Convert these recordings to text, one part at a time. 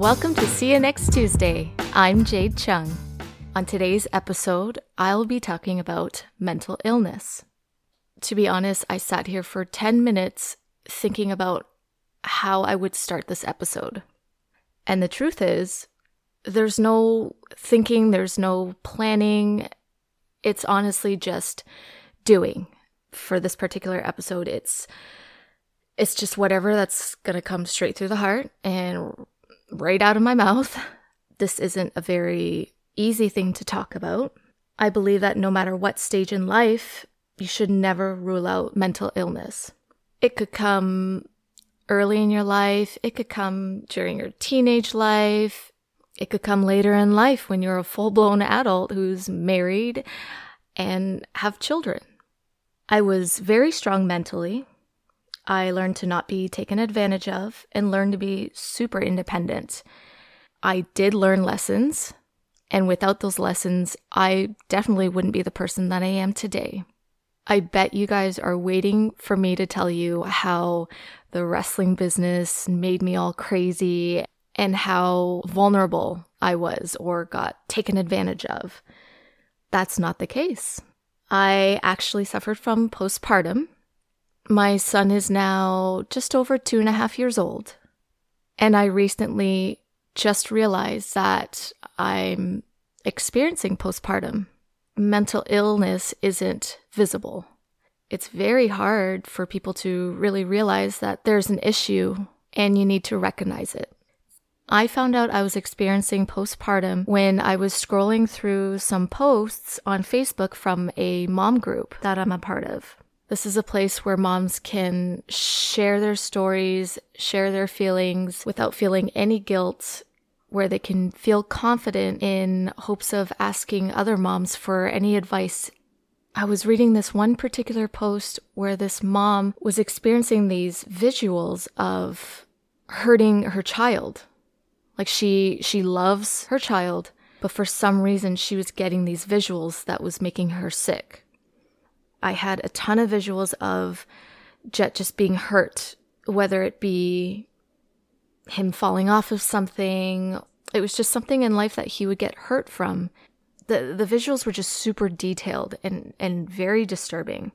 Welcome to See You Next Tuesday. I'm Jade Chung. On today's episode, I'll be talking about mental illness. To be honest, I sat here for 10 minutes thinking about how I would start this episode. And the truth is, there's no thinking, there's no planning. It's honestly just doing. For this particular episode, it's it's just whatever that's going to come straight through the heart and right out of my mouth. This isn't a very easy thing to talk about. I believe that no matter what stage in life, you should never rule out mental illness. It could come early in your life, it could come during your teenage life, it could come later in life when you're a full blown adult who's married and have children. I was very strong mentally. I learned to not be taken advantage of and learned to be super independent. I did learn lessons, and without those lessons, I definitely wouldn't be the person that I am today. I bet you guys are waiting for me to tell you how the wrestling business made me all crazy and how vulnerable I was or got taken advantage of. That's not the case. I actually suffered from postpartum my son is now just over two and a half years old. And I recently just realized that I'm experiencing postpartum. Mental illness isn't visible. It's very hard for people to really realize that there's an issue and you need to recognize it. I found out I was experiencing postpartum when I was scrolling through some posts on Facebook from a mom group that I'm a part of. This is a place where moms can share their stories, share their feelings without feeling any guilt, where they can feel confident in hopes of asking other moms for any advice. I was reading this one particular post where this mom was experiencing these visuals of hurting her child. Like she she loves her child, but for some reason she was getting these visuals that was making her sick. I had a ton of visuals of Jet just being hurt, whether it be him falling off of something. It was just something in life that he would get hurt from. The the visuals were just super detailed and, and very disturbing.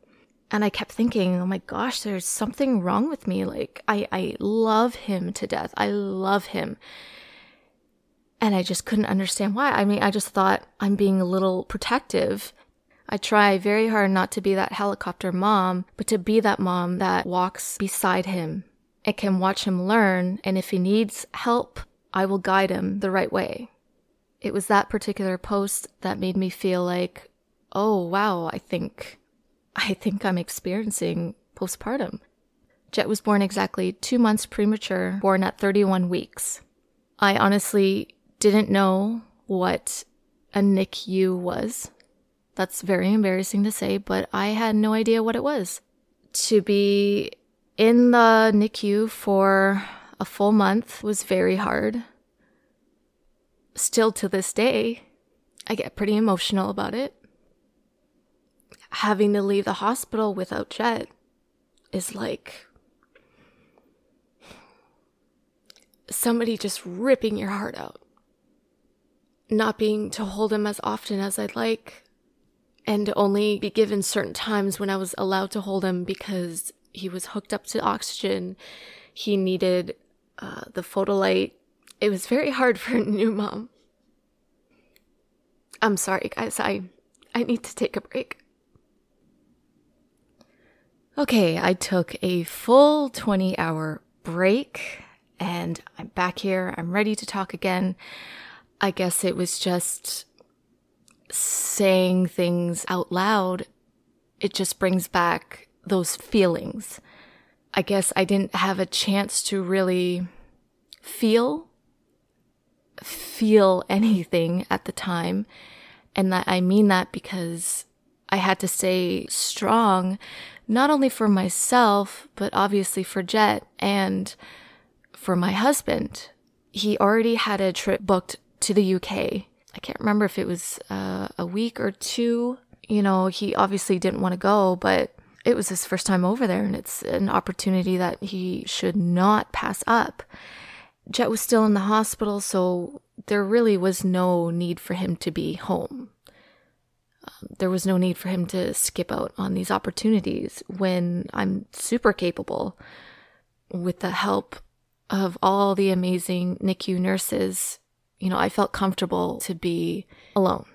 And I kept thinking, oh my gosh, there's something wrong with me. Like I, I love him to death. I love him. And I just couldn't understand why. I mean, I just thought I'm being a little protective I try very hard not to be that helicopter mom, but to be that mom that walks beside him and can watch him learn. And if he needs help, I will guide him the right way. It was that particular post that made me feel like, oh wow, I think, I think I'm experiencing postpartum. Jet was born exactly two months premature, born at 31 weeks. I honestly didn't know what a NICU was that's very embarrassing to say, but I had no idea what it was. To be in the NICU for a full month was very hard. Still to this day, I get pretty emotional about it. Having to leave the hospital without Jet is like somebody just ripping your heart out. Not being to hold him as often as I'd like and only be given certain times when I was allowed to hold him because he was hooked up to oxygen. He needed uh, the photolite. It was very hard for a new mom. I'm sorry, guys. I I need to take a break. Okay, I took a full 20 hour break and I'm back here. I'm ready to talk again. I guess it was just saying things out loud, it just brings back those feelings. I guess I didn't have a chance to really feel feel anything at the time. And that I mean that because I had to stay strong, not only for myself, but obviously for Jet and for my husband. He already had a trip booked to the UK I can't remember if it was uh, a week or two. You know, he obviously didn't want to go, but it was his first time over there, and it's an opportunity that he should not pass up. Jet was still in the hospital, so there really was no need for him to be home. Um, there was no need for him to skip out on these opportunities when I'm super capable with the help of all the amazing NICU nurses. You know, I felt comfortable to be alone.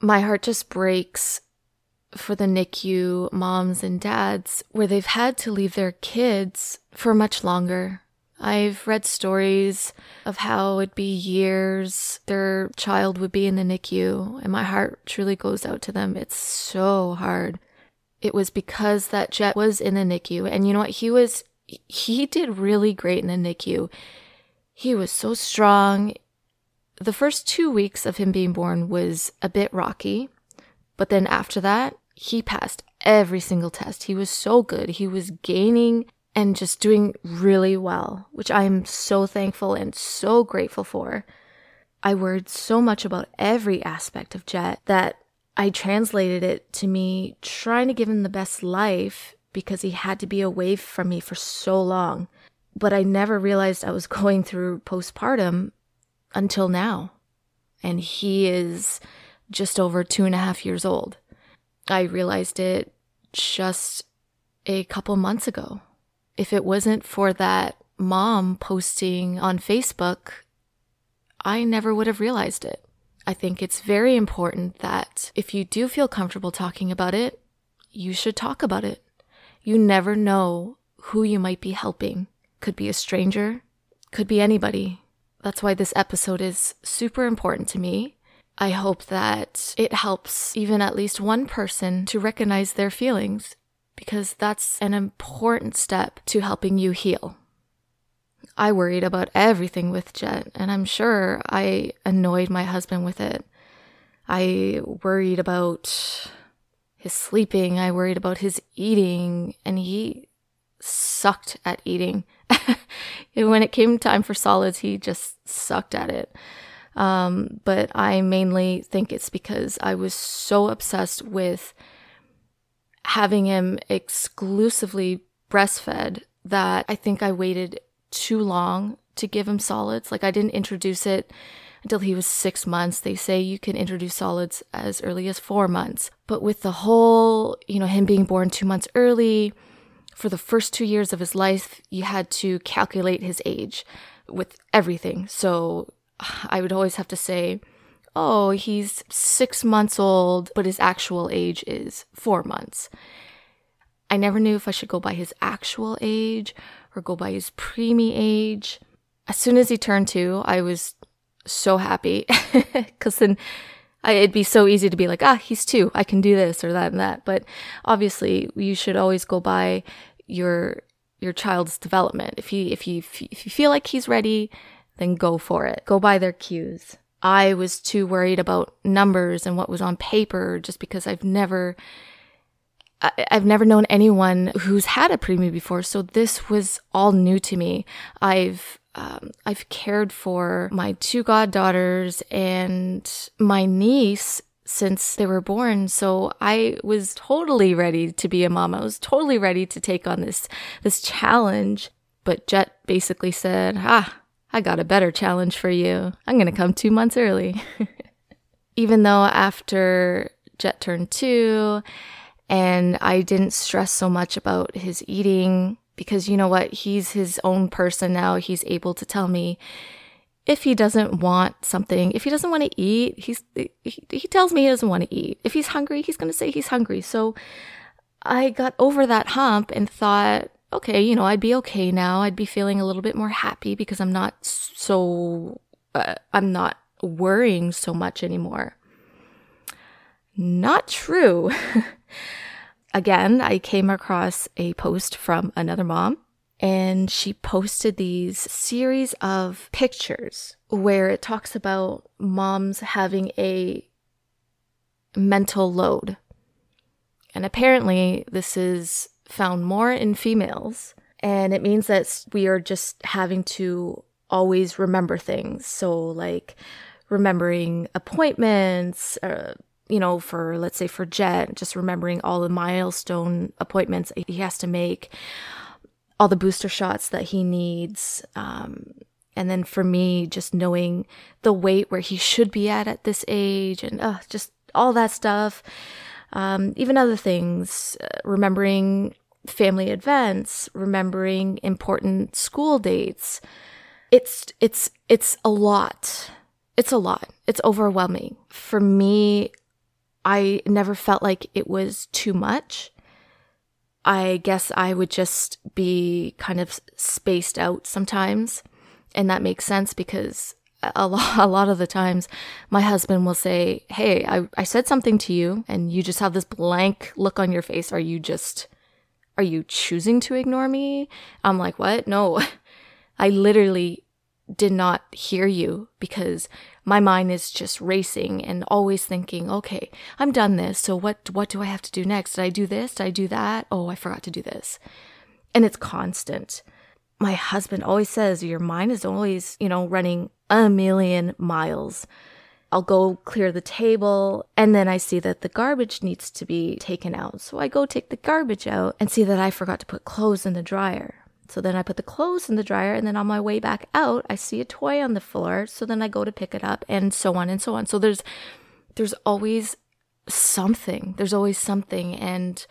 My heart just breaks for the NICU moms and dads where they've had to leave their kids for much longer. I've read stories of how it'd be years their child would be in the NICU, and my heart truly goes out to them. It's so hard. It was because that jet was in the NICU, and you know what? He was, he did really great in the NICU. He was so strong. The first two weeks of him being born was a bit rocky, but then after that, he passed every single test. He was so good. He was gaining and just doing really well, which I am so thankful and so grateful for. I worried so much about every aspect of Jet that I translated it to me trying to give him the best life because he had to be away from me for so long. But I never realized I was going through postpartum until now. And he is just over two and a half years old. I realized it just a couple months ago. If it wasn't for that mom posting on Facebook, I never would have realized it. I think it's very important that if you do feel comfortable talking about it, you should talk about it. You never know who you might be helping. Could be a stranger, could be anybody. That's why this episode is super important to me. I hope that it helps even at least one person to recognize their feelings because that's an important step to helping you heal. I worried about everything with Jet, and I'm sure I annoyed my husband with it. I worried about his sleeping, I worried about his eating, and he sucked at eating. when it came time for solids, he just sucked at it. Um, but I mainly think it's because I was so obsessed with having him exclusively breastfed that I think I waited too long to give him solids. Like I didn't introduce it until he was six months. They say you can introduce solids as early as four months. But with the whole, you know, him being born two months early, for the first two years of his life, you had to calculate his age with everything. So I would always have to say, oh, he's six months old, but his actual age is four months. I never knew if I should go by his actual age or go by his preemie age. As soon as he turned two, I was so happy because then I, it'd be so easy to be like, ah, he's two. I can do this or that and that. But obviously, you should always go by your your child's development. If you if you if you feel like he's ready, then go for it. Go by their cues. I was too worried about numbers and what was on paper just because I've never I've never known anyone who's had a preemie before, so this was all new to me. I've um, I've cared for my two goddaughters and my niece since they were born, so I was totally ready to be a mom. I was totally ready to take on this this challenge. But Jet basically said, "Ah, I got a better challenge for you. I'm going to come two months early. Even though after Jet turned two, and I didn't stress so much about his eating because you know what? He's his own person now. He's able to tell me if he doesn't want something, if he doesn't want to eat, he's he, he tells me he doesn't want to eat. If he's hungry, he's going to say he's hungry. So I got over that hump and thought, okay, you know, I'd be okay now. I'd be feeling a little bit more happy because I'm not so, uh, I'm not worrying so much anymore. Not true. Again, I came across a post from another mom and she posted these series of pictures where it talks about moms having a mental load. And apparently, this is found more in females. And it means that we are just having to always remember things. So, like remembering appointments, uh, you know, for let's say for Jet, just remembering all the milestone appointments he has to make, all the booster shots that he needs, um, And then for me, just knowing the weight where he should be at at this age and uh, just all that stuff. Um, even other things, uh, remembering family events, remembering important school dates. It's, it's, it's a lot. It's a lot. It's overwhelming. For me, I never felt like it was too much. I guess I would just be kind of spaced out sometimes. And that makes sense because a lot, a lot of the times my husband will say, Hey, I, I said something to you and you just have this blank look on your face. Are you just, are you choosing to ignore me? I'm like, what? No, I literally did not hear you because my mind is just racing and always thinking, okay, I'm done this. So what, what do I have to do next? Did I do this? Did I do that? Oh, I forgot to do this. And it's constant. My husband always says your mind is always, you know, running a million miles. I'll go clear the table and then I see that the garbage needs to be taken out. So I go take the garbage out and see that I forgot to put clothes in the dryer. So then I put the clothes in the dryer and then on my way back out, I see a toy on the floor. So then I go to pick it up and so on and so on. So there's, there's always something. There's always something. And,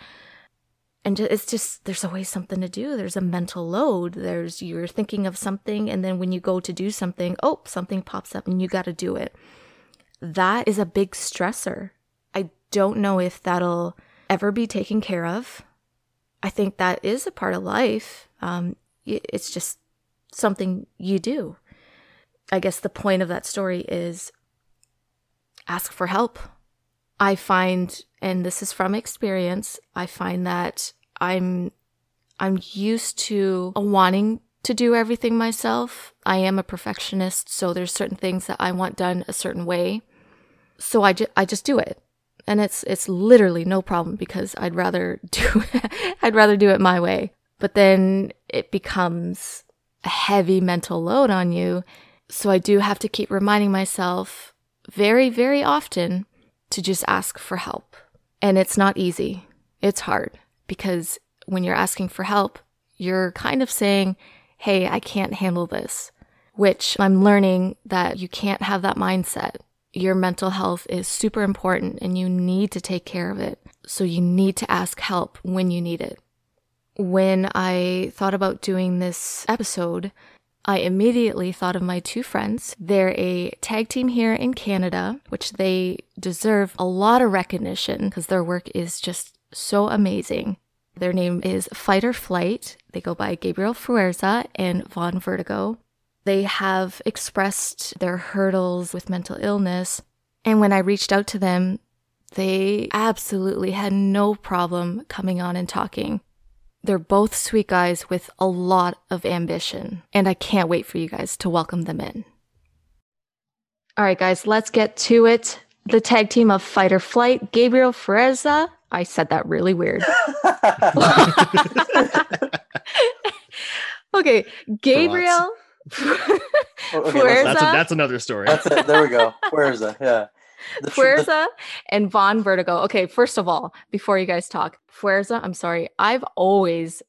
and it's just, there's always something to do. There's a mental load. There's, you're thinking of something. And then when you go to do something, oh, something pops up and you got to do it. That is a big stressor. I don't know if that'll ever be taken care of. I think that is a part of life. Um, it's just something you do. I guess the point of that story is ask for help. I find, and this is from experience, I find that I'm, I'm used to wanting to do everything myself. I am a perfectionist, so there's certain things that I want done a certain way. So I, ju- I just do it and it's it's literally no problem because I'd rather do I'd rather do it my way. But then it becomes a heavy mental load on you. So I do have to keep reminding myself very very often to just ask for help. And it's not easy. It's hard because when you're asking for help, you're kind of saying, "Hey, I can't handle this." Which I'm learning that you can't have that mindset your mental health is super important and you need to take care of it. So you need to ask help when you need it. When I thought about doing this episode, I immediately thought of my two friends. They're a tag team here in Canada, which they deserve a lot of recognition because their work is just so amazing. Their name is Fight or Flight. They go by Gabriel Fuerza and Vaughn Vertigo. They have expressed their hurdles with mental illness. And when I reached out to them, they absolutely had no problem coming on and talking. They're both sweet guys with a lot of ambition, and I can't wait for you guys to welcome them in. All right, guys, let's get to it. The tag team of Fight or Flight, Gabriel Fuerza. I said that really weird. okay, Gabriel okay, that's, a, that's another story. That's it. There we go. Fuerza, yeah. The, Fuerza the, and Vaughn Vertigo. Okay, first of all, before you guys talk, Fuerza, I'm sorry. I've always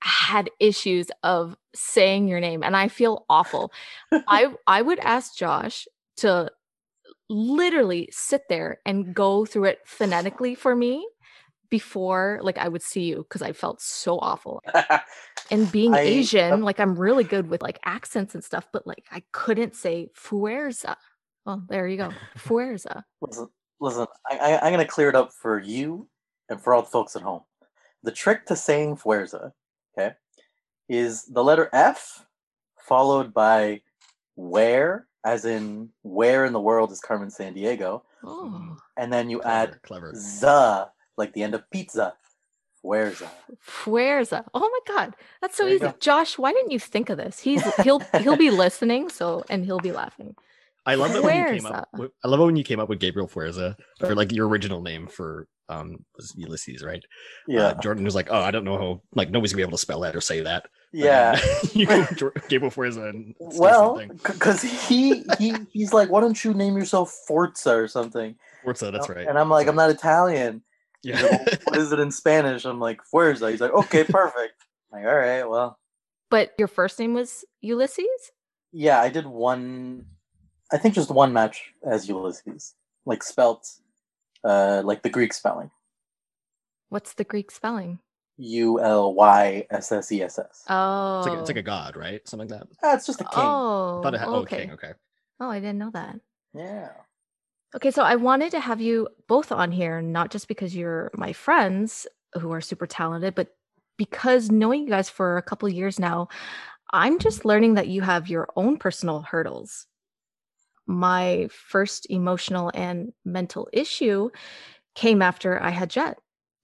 had issues of saying your name and I feel awful. I I would ask Josh to literally sit there and go through it phonetically for me before like I would see you because I felt so awful. and being I, Asian, uh, like I'm really good with like accents and stuff, but like I couldn't say fuerza. Well, there you go. Fuerza. Listen, listen I, I, am going to clear it up for you and for all the folks at home. The trick to saying fuerza, okay, is the letter F followed by where, as in where in the world is Carmen Sandiego. Oh. And then you clever, add clever. the like the end of pizza. Fuerza. Fuerza. Oh my god, that's so there easy. Josh, why didn't you think of this? He's he'll he'll be listening, so and he'll be laughing. I love it when you came up. With, I love it when you came up with Gabriel Fuerza, or like your original name for um was Ulysses, right? Uh, yeah. Uh, Jordan was like, "Oh, I don't know how. Like nobody's gonna be able to spell that or say that." Yeah. you Gabriel Fuerza. And well, because he he he's like, "Why don't you name yourself Forza or something?" Forza, that's right. And I'm like, "I'm not Italian." Yeah. Like, what is it in Spanish? I'm like, Fuerza. He's like, okay, perfect. I'm like, all right, well. But your first name was Ulysses? Yeah, I did one. I think just one match as Ulysses, like spelt, uh, like the Greek spelling. What's the Greek spelling? U L Y S S E S S. Oh, it's like, it's like a god, right? Something like that. Ah, it's just a king. Oh, Thought it had, okay. Oh, king. Okay. Oh, I didn't know that. Yeah. Okay, so I wanted to have you both on here, not just because you're my friends who are super talented, but because knowing you guys for a couple years now, I'm just learning that you have your own personal hurdles. My first emotional and mental issue came after I had Jet.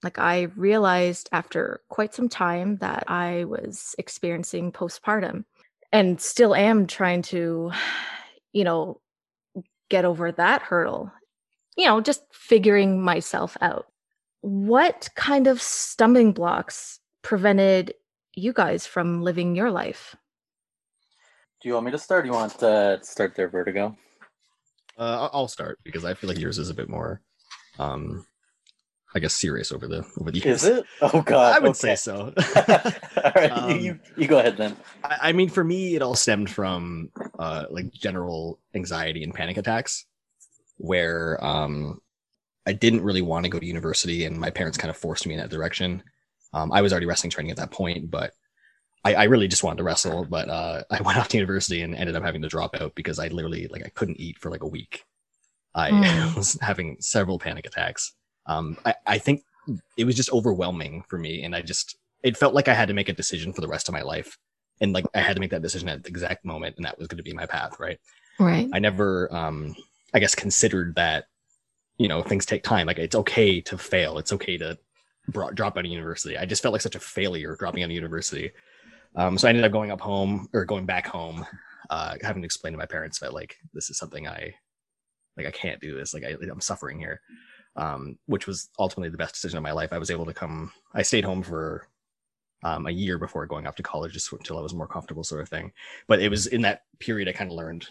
Like, I realized after quite some time that I was experiencing postpartum and still am trying to, you know, get over that hurdle, you know, just figuring myself out. What kind of stumbling blocks prevented you guys from living your life? Do you want me to start? do you want uh, to start there, Vertigo? Uh, I'll start because I feel like yours is a bit more um, I guess serious over the over the years. Is it? Oh god, I would okay. say so. all right, um, you, you go ahead then. I, I, mean, for me, it all stemmed from uh, like general anxiety and panic attacks, where um, I didn't really want to go to university, and my parents kind of forced me in that direction. Um, I was already wrestling training at that point, but I, I really just wanted to wrestle. But uh, I went off to university and ended up having to drop out because I literally like I couldn't eat for like a week. I mm. was having several panic attacks um, I, I think it was just overwhelming for me. And I just, it felt like I had to make a decision for the rest of my life. And like I had to make that decision at the exact moment. And that was going to be my path. Right. Right. I never, um, I guess, considered that, you know, things take time. Like it's okay to fail. It's okay to drop out of university. I just felt like such a failure dropping out of university. Um, so I ended up going up home or going back home, uh, having to explain to my parents that like, this is something I, like, I can't do this. Like I, I'm suffering here um, which was ultimately the best decision of my life. I was able to come. I stayed home for um, a year before going off to college, just until I was more comfortable, sort of thing. But it was in that period I kind of learned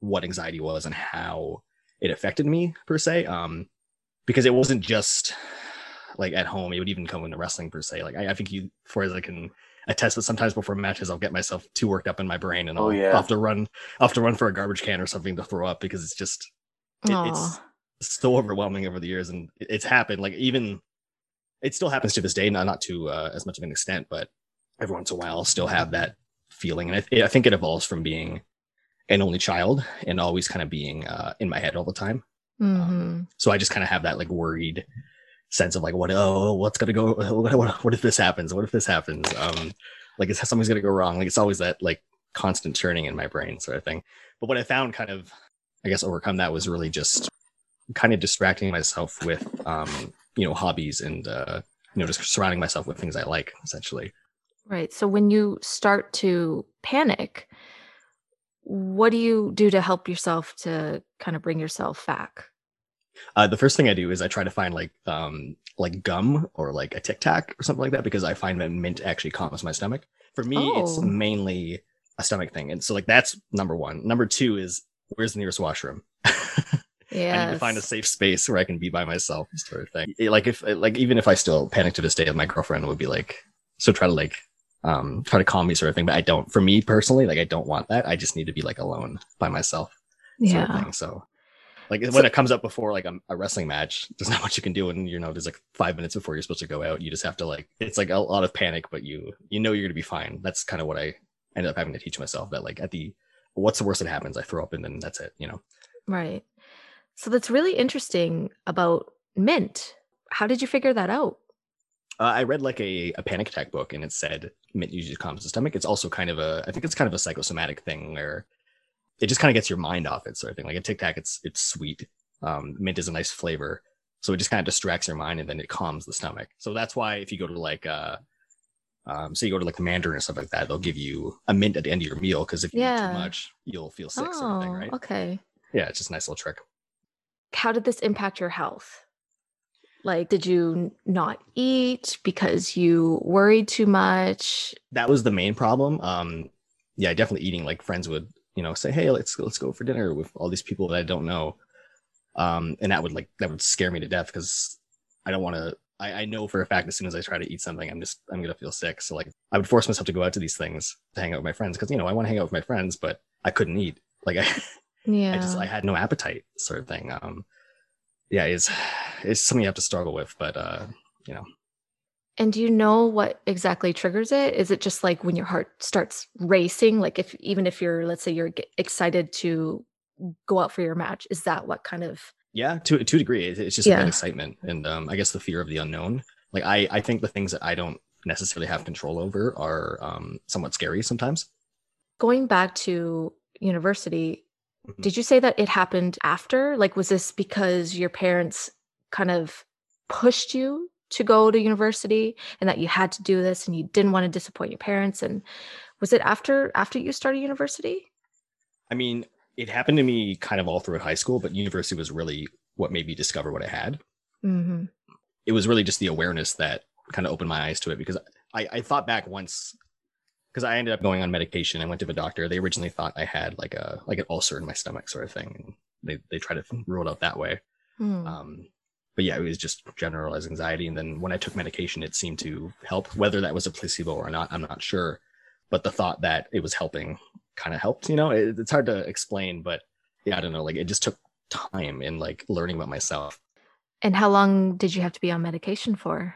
what anxiety was and how it affected me per se. Um, because it wasn't just like at home; it would even come into wrestling per se. Like I, I think you, for as I can attest that sometimes before matches I'll get myself too worked up in my brain and oh, I'll, oh, yeah. have to run I'll have to run for a garbage can or something to throw up because it's just it, it's so overwhelming over the years, and it's happened. Like even it still happens to this day, not not to uh, as much of an extent, but every once in a while, I'll still have that feeling, and I, I think it evolves from being an only child and always kind of being uh, in my head all the time. Um, mm-hmm. Um, so I just kind of have that like worried sense of like, what, oh, what's gonna go? What, what, what if this happens? What if this happens? Um, like, is something's gonna go wrong? Like, it's always that like constant churning in my brain sort of thing. But what I found kind of, I guess, overcome that was really just kind of distracting myself with um, you know hobbies and uh, you know just surrounding myself with things I like essentially. Right. So when you start to panic, what do you do to help yourself to kind of bring yourself back? Uh, the first thing I do is I try to find like um, like gum or like a Tic Tac or something like that because I find that mint actually calms my stomach. For me, oh. it's mainly a stomach thing, and so like that's number one. Number two is where's the nearest washroom? Yeah. I need to find a safe space where I can be by myself, sort of thing. Like if like even if I still panic to this day, my girlfriend would be like, so try to like um try to calm me, sort of thing. But I don't. For me personally, like I don't want that. I just need to be like alone by myself. Yeah. So like so, when it comes up before like a, a, wrestling match, there's not much you can do, and you know there's like five minutes before you're supposed to go out. You just have to like it's like a lot of panic, but you you know you're gonna be fine. That's kind of what I ended up having to teach myself that like at the what's the worst that happens? I throw up and then that's it. You know. Right. So that's really interesting about mint. How did you figure that out? Uh, I read like a, a panic attack book and it said mint usually calms the stomach. It's also kind of a, I think it's kind of a psychosomatic thing where it just kind of gets your mind off it sort of thing. Like a Tic Tac, it's, it's sweet. Um, mint is a nice flavor. So it just kind of distracts your mind and then it calms the stomach. So that's why if you go to like, uh, um, so you go to like the Mandarin or stuff like that, they'll give you a mint at the end of your meal because if you yeah. eat too much, you'll feel sick, oh, sort of thing, oh, right? Okay. Yeah, it's just a nice little trick how did this impact your health? Like, did you not eat because you worried too much? That was the main problem. Um, yeah, definitely eating. Like friends would, you know, say, "Hey, let's let's go for dinner with all these people that I don't know," um, and that would like that would scare me to death because I don't want to. I, I know for a fact as soon as I try to eat something, I'm just I'm gonna feel sick. So like, I would force myself to go out to these things to hang out with my friends because you know I want to hang out with my friends, but I couldn't eat. Like I, Yeah. I just I had no appetite, sort of thing. Um, yeah, it's it's something you have to struggle with, but uh, you know, and do you know what exactly triggers it? Is it just like when your heart starts racing? Like if even if you're, let's say, you're excited to go out for your match, is that what kind of? yeah, to to a degree, it's just that Yeah. excitement and um, I guess the fear of the unknown. Like I I think the things that I don't necessarily have control over are um somewhat scary sometimes. Going back to university, Mhm. did you say that it happened after? Like, was this because your parents kind of pushed you to go to university and that you had to do this and you didn't want to disappoint your parents? And was it after after you started university? I mean, it happened to me kind of all throughout high school, but university was really what made me discover what I had. Mm-hmm. It was really just the awareness that kind of opened my eyes to it because I, I thought back once because I ended up going on medication. I went to the doctor. They originally thought I had like a like an ulcer in my stomach sort of thing. And they, they tried to rule it out that way. Hmm. Um, but yeah, it was just generalized anxiety. And then when I took medication, it seemed to help. Whether that was a placebo or not, I'm not sure. But the thought that it was helping kind of helped. You know, it, it's hard to explain, but yeah, I don't know. Like it just took time in like learning about myself. and how long did you have to be on medication for?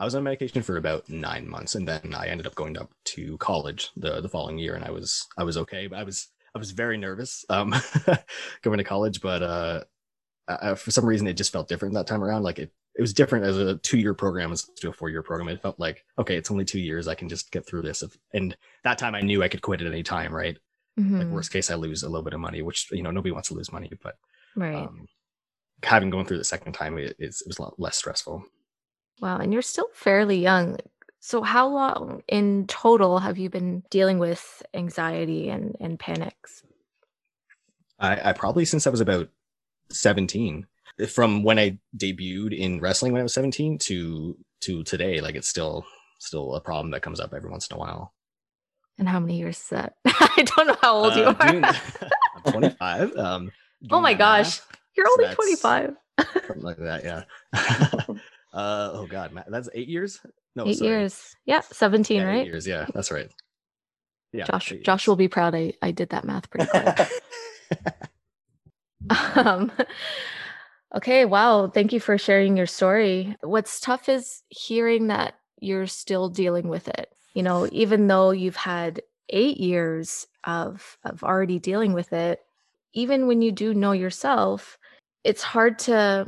I was on medication for about nine months, and then I ended up going up to college the the following year, and I was I was okay, but I was I was very nervous um, going to college, but uh, uh, for some reason it just felt different that time around. Like it it was different as a two year program as to a four year program. It felt like okay, it's only two years, I can just get through this. If, and that time I knew I could quit at any time, right? Like Mhm. worst case, I lose a little bit of money, which you know nobody wants to lose money, but Right. um, having gone through the second time, it, it was a lot less stressful. Wow. And you're still fairly young. So, how long in total have you been dealing with anxiety and, and panics? I, I probably since I was about 17 from when I debuted in wrestling when I was 17 to to today like it's still still a problem that comes up every once in a while. And how many years is that? I don't know how old you Uh, are. doing- I'm 25. Um oh my gosh. math, You're so only 25. something like that, yeah. Uh oh god, that's 8 years? No, Eight sorry. years. Yeah. 17, Yeah, eight right? years, yeah. That's right. Yeah. Josh, Josh will be proud I, I did that math pretty quick. um, okay, wow. Thank you for sharing your story. What's tough is hearing that you're still dealing with it. You know, even though you've had eight years of of already dealing with it, even when you do know yourself, it's hard to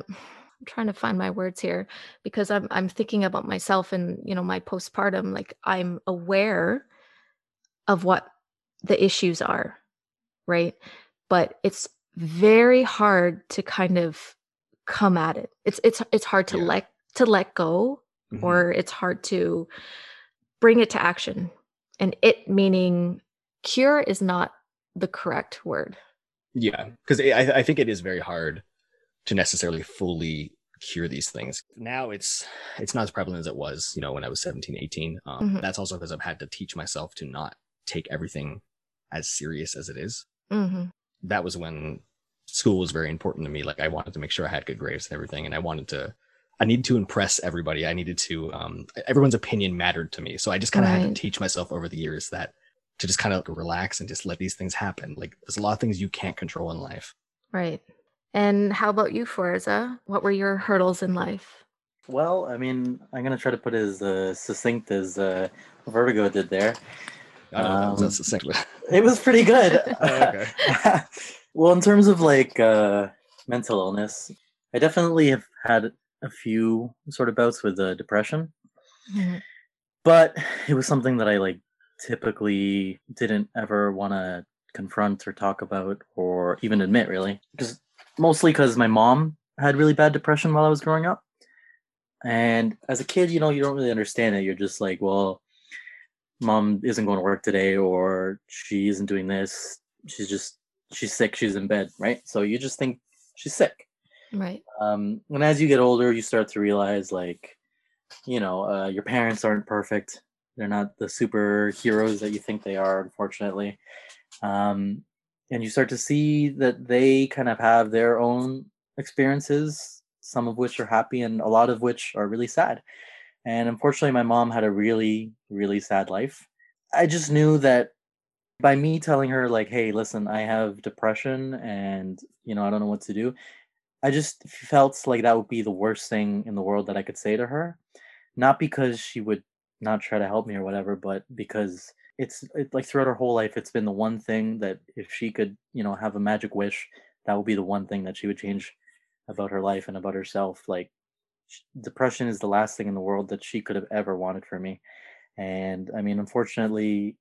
I'm trying to find my words here because I'm I'm thinking about myself and you know my postpartum like I'm aware of what the issues are, right? But it's very hard to kind of come at it. It's it's it's hard to Yeah. let to let go Mhm. or it's hard to bring it to action. And it meaning cure is not the correct word. Yeah, because I, I think it is very hard to necessarily fully cure these things. Now it's it's not as prevalent as it was, you know, when I was 17, 18. Um, Mhm. That's also because I've had to teach myself to not take everything as serious as it is. hmm That was when school was very important to me. Like I wanted to make sure I had good grades and everything, and I wanted to. I needed to impress everybody. I needed to. Um, everyone's opinion mattered to me, so I just kind of had to teach myself over the years that to just kind of relax and just let these things happen. Like there's a lot of things you can't control in life. Right. And how about you, Forza? What were your hurdles in life? Well, I mean, I'm gonna try to put it as uh, succinct as uh, Vertigo did there. I don't know if that was Um, that's the. It was pretty good. Oh, okay. well, in terms of like uh, mental illness, I definitely have had a few sort of bouts with uh, depression, Mhm. but it was something that I like typically didn't ever want to confront or talk about or even admit, really, because mostly because my mom had really bad depression while I was growing up. And as a kid, you know, you don't really understand it. You're just like, well, mom isn't going to work today, or she isn't doing this. She's just, she's sick. She's in bed, right? So you just think she's sick. Right. Um, and as you get older, you start to realize, like, you know, uh, your parents aren't perfect. They're not the superheroes that you think they are, unfortunately. Um, and you start to see that they kind of have their own experiences, some of which are happy and a lot of which are really sad. And unfortunately, my mom had a really, really sad life. I just knew that by me telling her like hey listen i have depression and you know i don't know what to do i just felt like that would be the worst thing in the world that i could say to her not because she would not try to help me or whatever but because it's it, like throughout her whole life it's been the one thing that if she could you know have a magic wish that would be the one thing that she would change about her life and about herself like depression is the last thing in the world that she could have ever wanted for me. And i mean unfortunately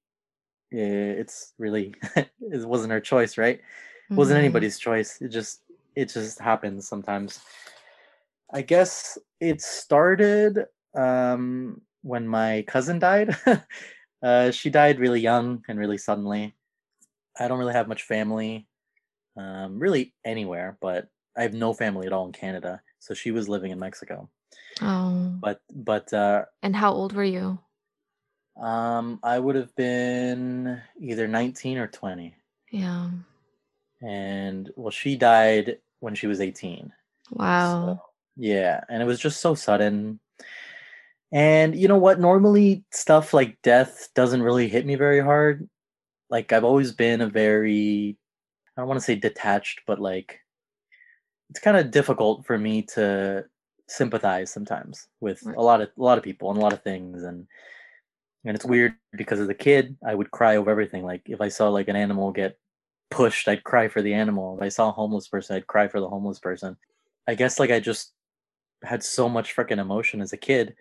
it's really it wasn't her choice right? It wasn't Mhm. anybody's choice. It just it just happens sometimes. I guess it started um when my cousin died uh she died really young and really suddenly i don't really have much family um really anywhere but i have no family at all in canada so she was living in mexico Oh. but but uh And how old were you? um i would have been either 19 or 20 Yeah. and well she died when she was 18 Wow. So, yeah, and it was just so sudden. And you know what? Normally, stuff like death doesn't really hit me very hard. Like, I've always been a very, I don't want to say detached, but like, it's kind of difficult for me to sympathize sometimes with a lot of a lot of people and a lot of things. And and it's weird because as a kid I would cry over everything. Like if I saw like an animal get pushed I'd cry for the animal. If I saw a homeless person I'd cry for the homeless person. I guess like I just had so much freaking emotion as a kid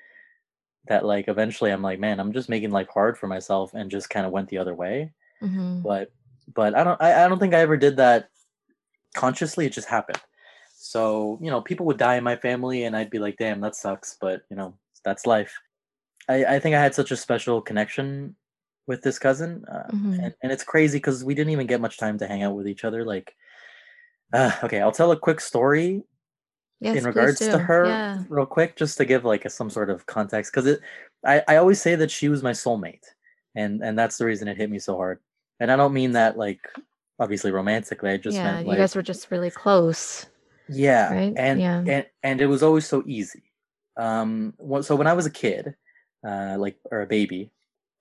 that like eventually I'm like, man, I'm just making life hard for myself and just kind of went the other way. hmm But but I don't I, I don't think I ever did that consciously. It just happened. So, you know, people would die in my family and I'd be like, damn, that sucks, but you know, that's life. I, I think I had such a special connection with this cousin. Uh, Mhm. and, and it's crazy because we didn't even get much time to hang out with each other. Like, uh, okay, I'll tell a quick story Yes, in regards to her Yeah. real quick just to give like a, some sort of context because it I, I always say that she was my soulmate and and that's the reason it hit me so hard and i don't mean that like obviously romantically i just yeah, meant you like guys were just really close. yeah right? and Yeah. and and it was always so easy um so when i was a kid uh like or a baby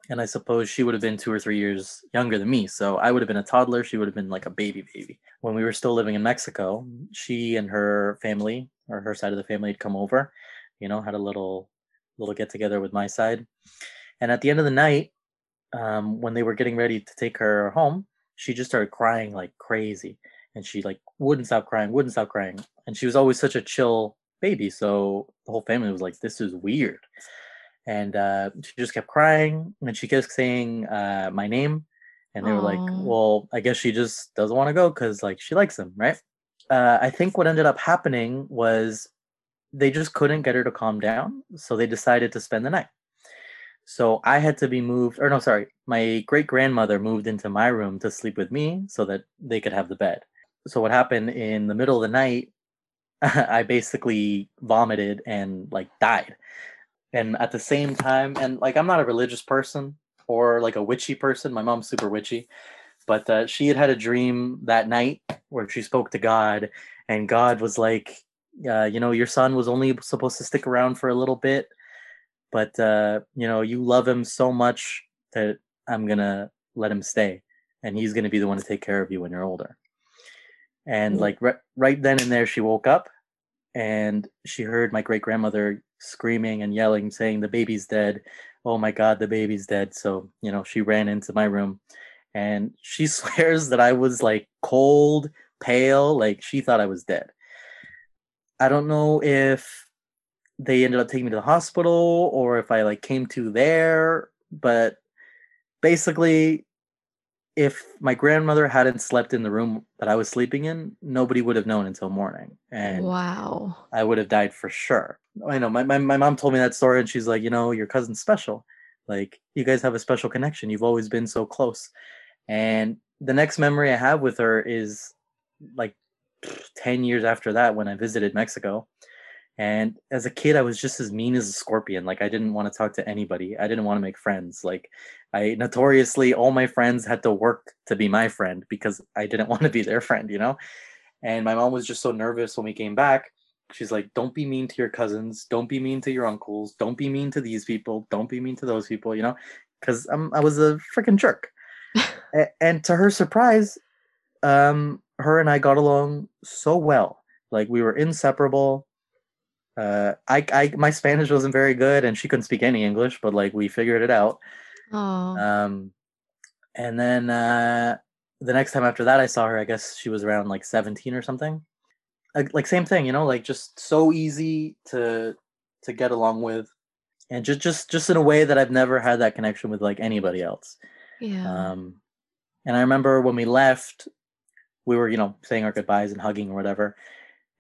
and i suppose she would have been two or three years younger than me so i would have been a toddler she would have been like a baby baby. When we were still living in mexico she and her family or her side of the family had come over you know had a little little get together with my side and at the end of the night um when they were getting ready to take her home she just started crying like crazy and she like wouldn't stop crying wouldn't stop crying and she was always such a chill baby so the whole family was like this is weird and uh, she just kept crying and she kept saying uh, my name and they were like well i guess she just doesn't want to go because like she likes him right? Uh, i think what ended up happening was they just couldn't get her to calm down so they decided to spend the night. So i had to be moved or no sorry my great grandmother moved into my room to sleep with me so that they could have the bed. So what happened in the middle of the night i basically vomited and like died and at the same time and like i'm not a religious person or like a witchy person. My mom's super witchy. But uh, she had had a dream that night where she spoke to god and god was like uh, you know your son was only supposed to stick around for a little bit but uh, you know you love him so much that i'm gonna let him stay and he's gonna be the one to take care of you when you're older. And Mm. like ri- right then and there she woke up and she heard my great grandmother screaming and yelling saying the baby's dead. Oh my god the baby's dead. So you know she ran into my room and she swears that i was like cold pale like she thought i was dead. I don't know if they ended up taking me to the hospital or if i like came to there but basically if my grandmother hadn't slept in the room that i was sleeping in nobody would have known until morning and Wow. I would have died for sure. I know my, my, my mom told me that story and she's like, you know, your cousin's special. Like you guys have a special connection. You've always been so close. And the next memory I have with her is like 10 years after that when I visited Mexico. And as a kid, I was just as mean as a scorpion. Like I didn't want to talk to anybody. I didn't want to make friends. Like I notoriously, all my friends had to work to be my friend because I didn't want to be their friend, you know? And my mom was just so nervous when we came back she's like don't be mean to your cousins don't be mean to your uncles don't be mean to these people don't be mean to those people you know because i'm i was a freaking jerk and to her surprise, um, her and I got along so well. Like we were inseparable. Uh, I, I, my Spanish wasn't very good, and she couldn't speak any English, but like we figured it out. Um, and then uh, the next time after that, I saw her. I guess she was around like seventeen or something. Like, like same thing, you know, like just so easy to to get along with, and just just just in a way that I've never had that connection with like anybody else. yeah. Um, and I remember when we left, we were, you know, saying our goodbyes and hugging or whatever.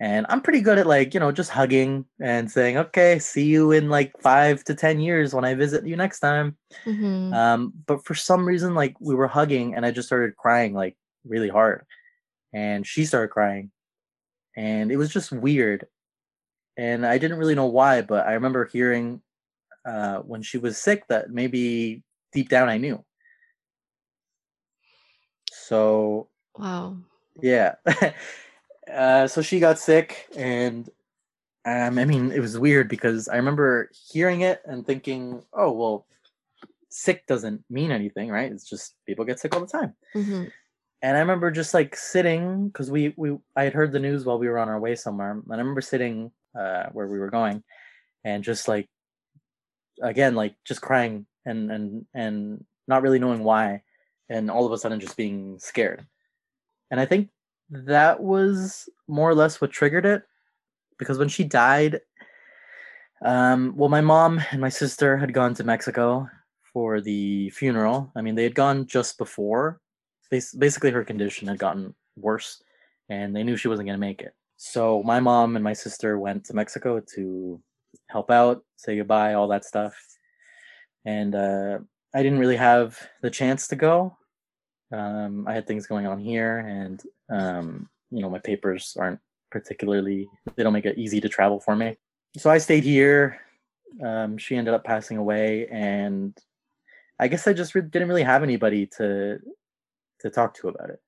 And I'm pretty good at like, you know, just hugging and saying, okay, see you in like five to 10 years when I visit you next time. Mhm. Um, but for some reason, like we were hugging and I just started crying like really hard. And she started crying. And it was just weird. And I didn't really know why, but I remember hearing uh, when she was sick that maybe deep down I knew. So wow. yeah. uh, so she got sick, and um, I mean, it was weird because I remember hearing it and thinking, oh, well, sick doesn't mean anything, right? It's just people get sick all the time. hmm And I remember just like sitting because we we I had heard the news while we were on our way somewhere, and I remember sitting uh, where we were going, and just like again like just crying and and and not really knowing why, and all of a sudden just being scared. And I think that was more or less what triggered it, because when she died, um, well, my mom and my sister had gone to Mexico for the funeral. I mean, they had gone just before. Basically, her condition had gotten worse, and they knew she wasn't going to make it. So my mom and my sister went to Mexico to help out, say goodbye, all that stuff. And uh, I didn't really have the chance to go. Um, I had things going on here, and um, you know, my papers aren't particularly they don't make it easy to travel for me. So I stayed here. Um, she ended up passing away, and I guess I just re- didn't really have anybody to to talk to about it.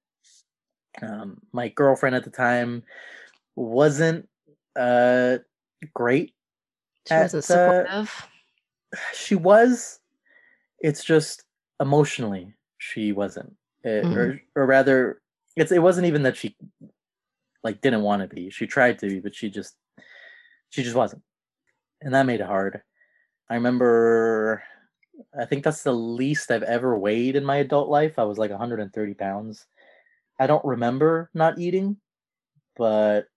Um, my girlfriend at the time wasn't uh, great. She wasn't uh, supportive. She was. It's just emotionally she wasn't, It- or or rather, it's it wasn't even that she like didn't want to be. She tried to be, but she just she just wasn't, and that made it hard. I remember. I think that's the least I've ever weighed in my adult life. I was like 130 pounds. I don't remember not eating, but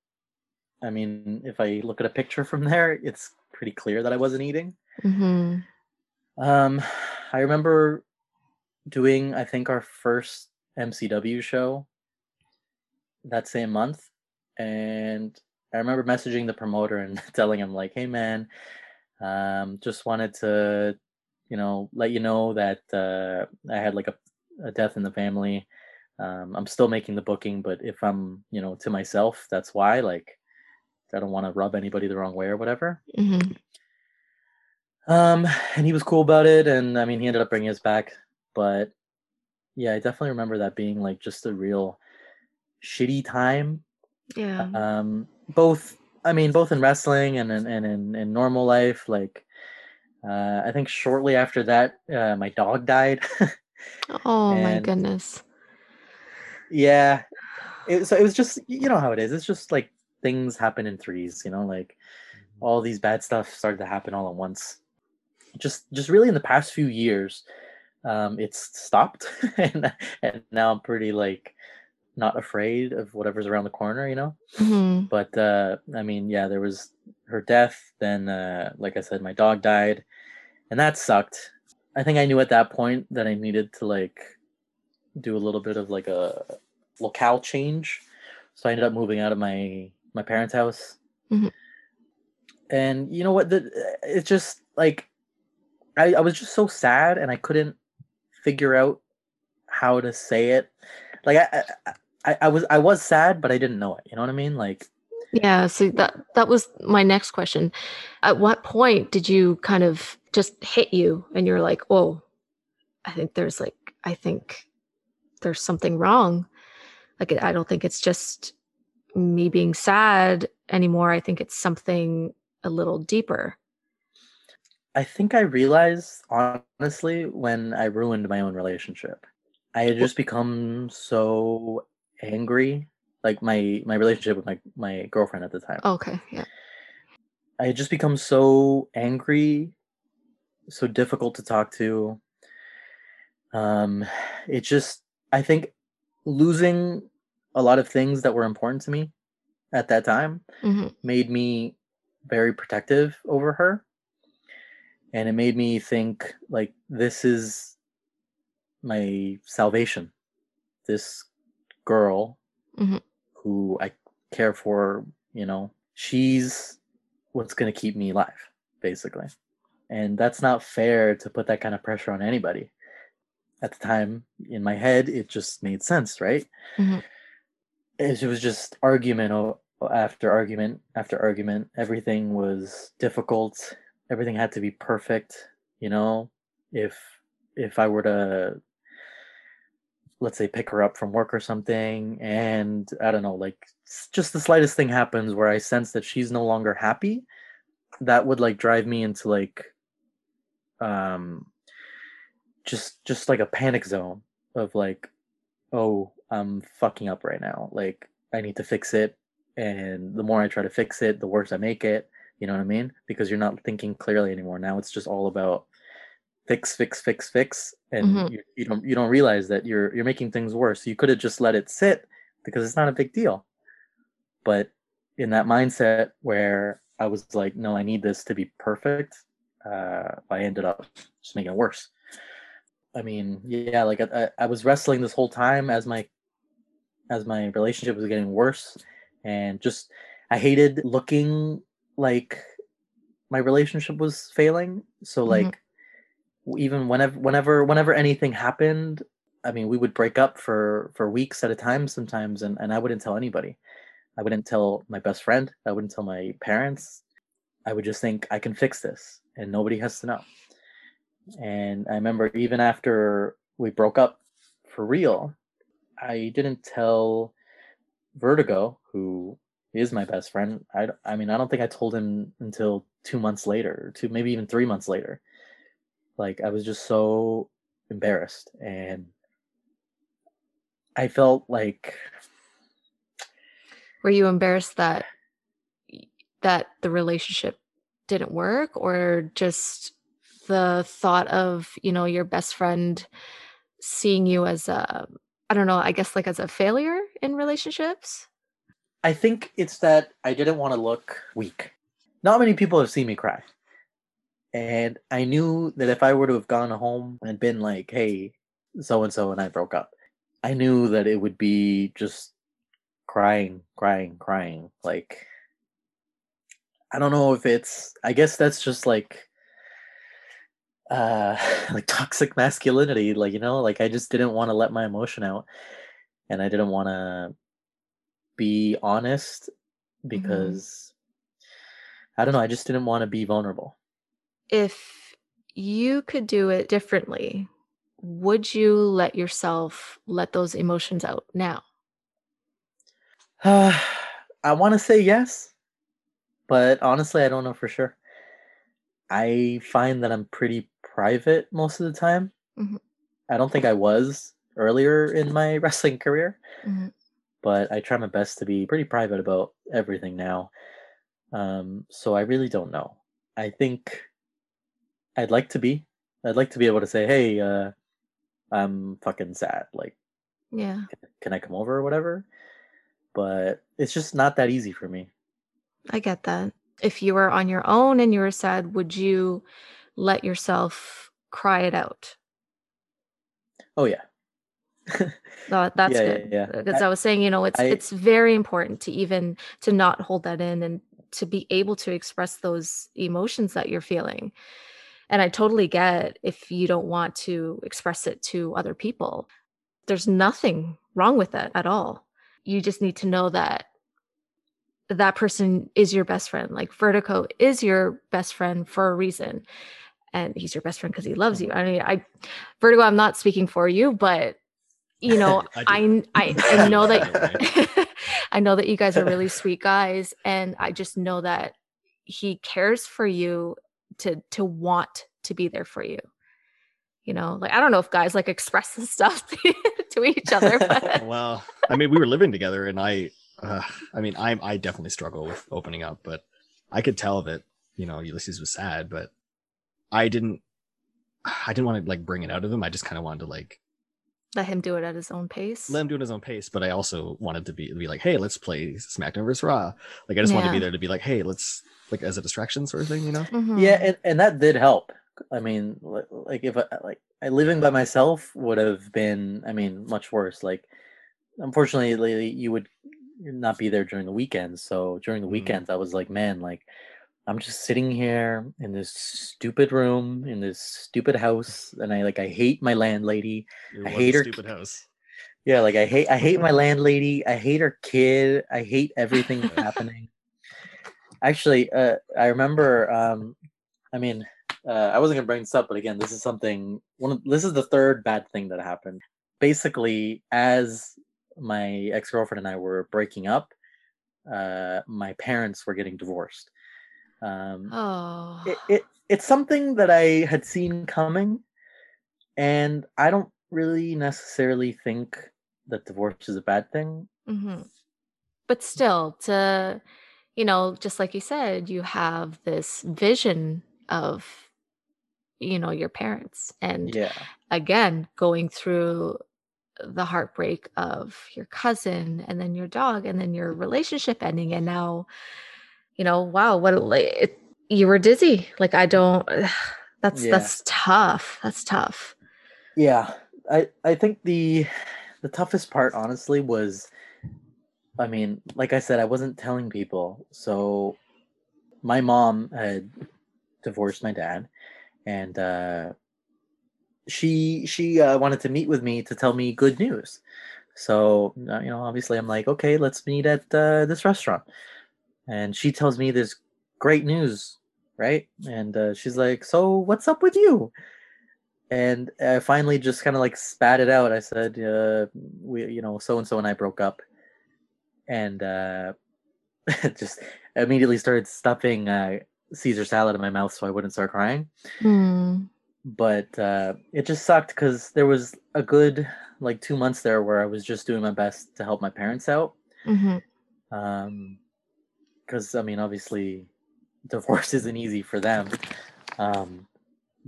I mean, if I look at a picture from there, it's pretty clear that I wasn't eating. hmm Um, I remember doing, I think, our first MCW show that same month, and I remember messaging the promoter and telling him like, "Hey, man, um, just wanted to, you know, let you know that uh, I had like a, a death in the family. Um, I'm still making the booking, but if I'm, you know, to myself, that's why. Like, I don't want to rub anybody the wrong way or whatever." hmm Um, and he was cool about it, and I mean, he ended up bringing us back. But yeah, I definitely remember that being like just a real shitty time. Yeah. Um, both, I mean, both in wrestling and in and in, in normal life. Like, uh, I think shortly after that, uh, my dog died. oh my goodness. yeah, it, so it was just you know how it is. It's just like things happen in threes. You know, like all these bad stuff started to happen all at once. Just just really in the past few years, um, it's stopped, and and now I'm pretty like not afraid of whatever's around the corner. You know. hmm but uh i mean yeah there was her death then uh like i said my dog died and that sucked i think i knew at that point that i needed to like do a little bit of like a locale change so i ended up moving out of my my parents house Mhm. and you know what the it's just like I, I was just so sad and i couldn't figure out how to say it like I, I I, I was I was sad, but I didn't know it. You know what I mean? Like Yeah. So that that was my next question. At what point did you kind of just hit you and you're like, oh, I think there's like, I think there's something wrong. Like, I don't think it's just me being sad anymore. I think it's something a little deeper. I think I realized honestly when I ruined my own relationship. I had just become so angry. Like my my relationship with my my girlfriend at the time. Okay, yeah. I had just become so angry, so difficult to talk to. Um, it just I think losing a lot of things that were important to me at that time hmm made me very protective over her and it made me think like this is my salvation this girl Mhm. who i care for you know she's what's going to keep me alive basically. And that's not fair to put that kind of pressure on anybody. At the time in my head it just made sense right? Mhm. it was just argument after argument after argument everything was difficult. Everything had to be perfect you know? If if i were to let's say pick her up from work or something and i don't know like just the slightest thing happens where i sense that she's no longer happy that would like drive me into like um just just like a panic zone of like oh i'm fucking up right now. Like i need to fix it. And the more i try to fix it the worse i make it. You know what i mean? Because you're not thinking clearly anymore. Now it's just all about fix fix fix fix and Mhm. you, you don't you don't realize that you're you're making things worse. You could have just let it sit because it's not a big deal. But in that mindset where i was like no i need this to be perfect uh i ended up just making it worse. I mean yeah like I, I was wrestling this whole time as my as my relationship was getting worse. And just i hated looking like my relationship was failing. So Mhm. like w- even whenever whenever whenever anything happened i mean we would break up for for weeks at a time sometimes and, and i wouldn't tell anybody. I wouldn't tell my best friend. I wouldn't tell my parents. I would just think i can fix this and nobody has to know. And i remember even after we broke up for real i didn't tell vertigo who is my best friend. I, I mean i don't think i told him until two months later two maybe even three months later like i was just so embarrassed and i felt like Were you embarrassed that that the relationship didn't work or just the thought of, you know, your best friend seeing you as a I don't know, I guess like as a failure in relationships? i think it's that i didn't want to look weak not many people have seen me cry and i knew that if i were to have gone home and been like hey so and so and i broke up i knew that it would be just crying crying crying like i don't know if it's i guess that's just like uh like toxic masculinity like you know like i just didn't want to let my emotion out and i didn't want to be honest because i don't know i just didn't want to be vulnerable If you could do it differently, would you let yourself let those emotions out now? i want to say yes but honestly i don't know for sure i find that i'm pretty private most of the time Mhm. i don't think i was earlier in my wrestling career Mhm. but I try my best to be pretty private about everything now. Um, so I really don't know. I think I'd like to be. I'd like to be able to say, "Hey, uh, I'm fucking sad. Like, Yeah, can I come over or whatever?" But it's just not that easy for me. I get that. If you were on your own and you were sad, would you let yourself cry it out? Oh yeah, No, that's yeah, yeah, good. yeah. Because I, was saying, you know, it's I- it's very important to even to not hold that in and to be able to express those emotions that you're feeling. And I totally get if you don't want to express it to other people. There's nothing wrong with that at all. You just need to know that that person is your best friend. Like Vertigo is your best friend for a reason. And he's your best friend because he loves you. I mean, I Vertigo, I'm not speaking for you, but you know, I I, I I know that I know that you guys are really sweet guys, and I just know that he cares for you to to want to be there for you. you know like i don't know if guys like express this stuff to each other but well, I mean, we were living together, and I, uh, I mean, I I definitely struggle with opening up, but I could tell that you know Ulysses was sad, but I didn't, I didn't want to like bring it out of him. I just kind of wanted to like let him do it at his own pace let him do it at his own pace. But I also wanted to be be like, hey, let's play SmackDown vs Raw. Like I just wanted to be there to be like, hey, let's like as a distraction sort of thing, you know? Mhm. Yeah, and, and that did help. I mean, like if I, like living by myself would have been, I mean, much worse. Like, unfortunately, you would not be there during the weekends. So during the Mhm. weekends, I was like, man, like I'm just sitting here in this stupid room in this stupid house, and I like I hate my landlady. Your I hate her- stupid house. Yeah, like I hate I hate my landlady. I hate her kid. I hate everything happening. Actually, uh, I remember. Um, I mean, uh, I wasn't gonna bring this up, but again, this is something. One of this is the third bad thing that happened. Basically, as my ex girlfriend and I were breaking up, uh, my parents were getting divorced. Um, oh it, it it's something that I had seen coming, and I don't really necessarily think that divorce is a bad thing. hmm But still, to, you know, just like you said, you have this vision of, you know, your parents. And Yeah, again, going through the heartbreak of your cousin and then your dog and then your relationship ending. And now, you know, wow, what, like, it, you were dizzy. Like, I don't, that's, Yeah. that's tough. That's tough. yeah. I I think the the toughest part, honestly, was, I mean, like I said, I wasn't telling people. So, my mom had divorced my dad, and uh, she she uh, wanted to meet with me to tell me good news. So uh, you know, obviously, I'm like, okay, let's meet at uh, this restaurant. And she tells me this great news, right? And uh, she's like, so what's up with you? And I finally just kind of like spat it out. I said, uh, we, you know, so and so and I broke up, and uh, just immediately started stuffing uh, Caesar salad in my mouth so I wouldn't start crying Mm. but uh, it just sucked because there was a good like two months there where I was just doing my best to help my parents out. hmm Um, because I mean, obviously, divorce isn't easy for them. Um,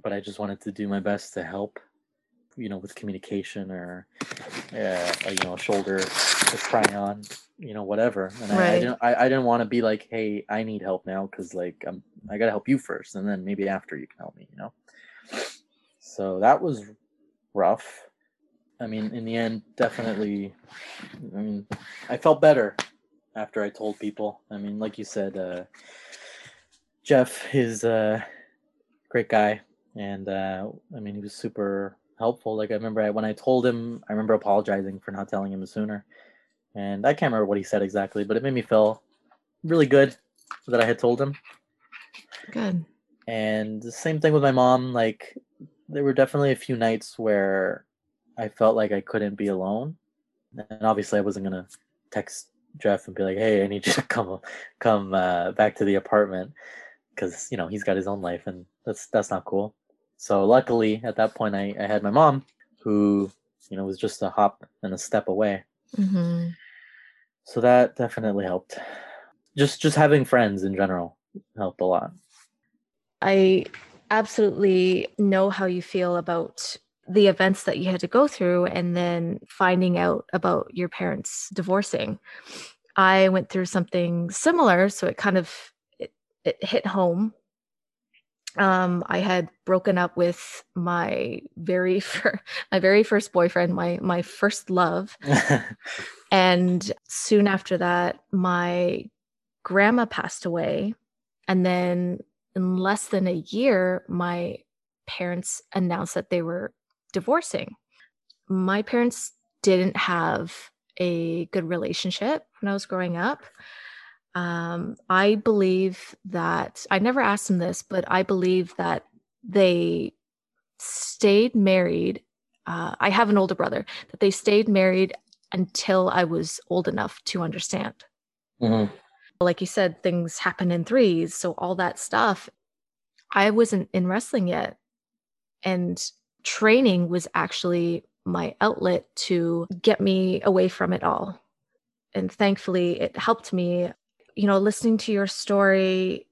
but I just wanted to do my best to help, you know, with communication or, uh, you know, a shoulder to cry on, you know, whatever. And I, I didn't, I, I didn't want to be like, hey, I need help now because like I'm, I gotta help you first, and then maybe after you can help me, you know. So that was rough. I mean, in the end, definitely. I mean, I felt better after I told people. I mean, like you said, uh, Jeff is a great guy, and uh, I mean, he was super helpful. Like I remember I, when I told him, I remember apologizing for not telling him sooner, and I can't remember what he said exactly, but it made me feel really good that I had told him. Good. And the same thing with my mom. Like, there were definitely a few nights where I felt like I couldn't be alone. And obviously, I wasn't gonna text Jeff and be like, "Hey, I need you to come come uh, back to the apartment," because you know he's got his own life, and that's that's not cool. So luckily, at that point, I, I had my mom, who you know was just a hop and a step away. hmm So that definitely helped. Just just having friends in general helped a lot. I absolutely know how you feel about the events that you had to go through and then finding out about your parents divorcing. I went through something similar, so it kind of it, it hit home. Um, I had broken up with my very fir- my very first boyfriend, my my first love, and soon after that, my grandma passed away. And then in less than a year, my parents announced that they were divorcing. My parents didn't have a good relationship when I was growing up. Um, I believe that I never asked them this, but I believe that they stayed married. Uh, I have an older brother, that they stayed married until I was old enough to understand Mhm. like you said, things happen in threes. So all that stuff, I wasn't in wrestling yet. And training was actually my outlet to get me away from it all. And thankfully, it helped me. You know, listening to your story,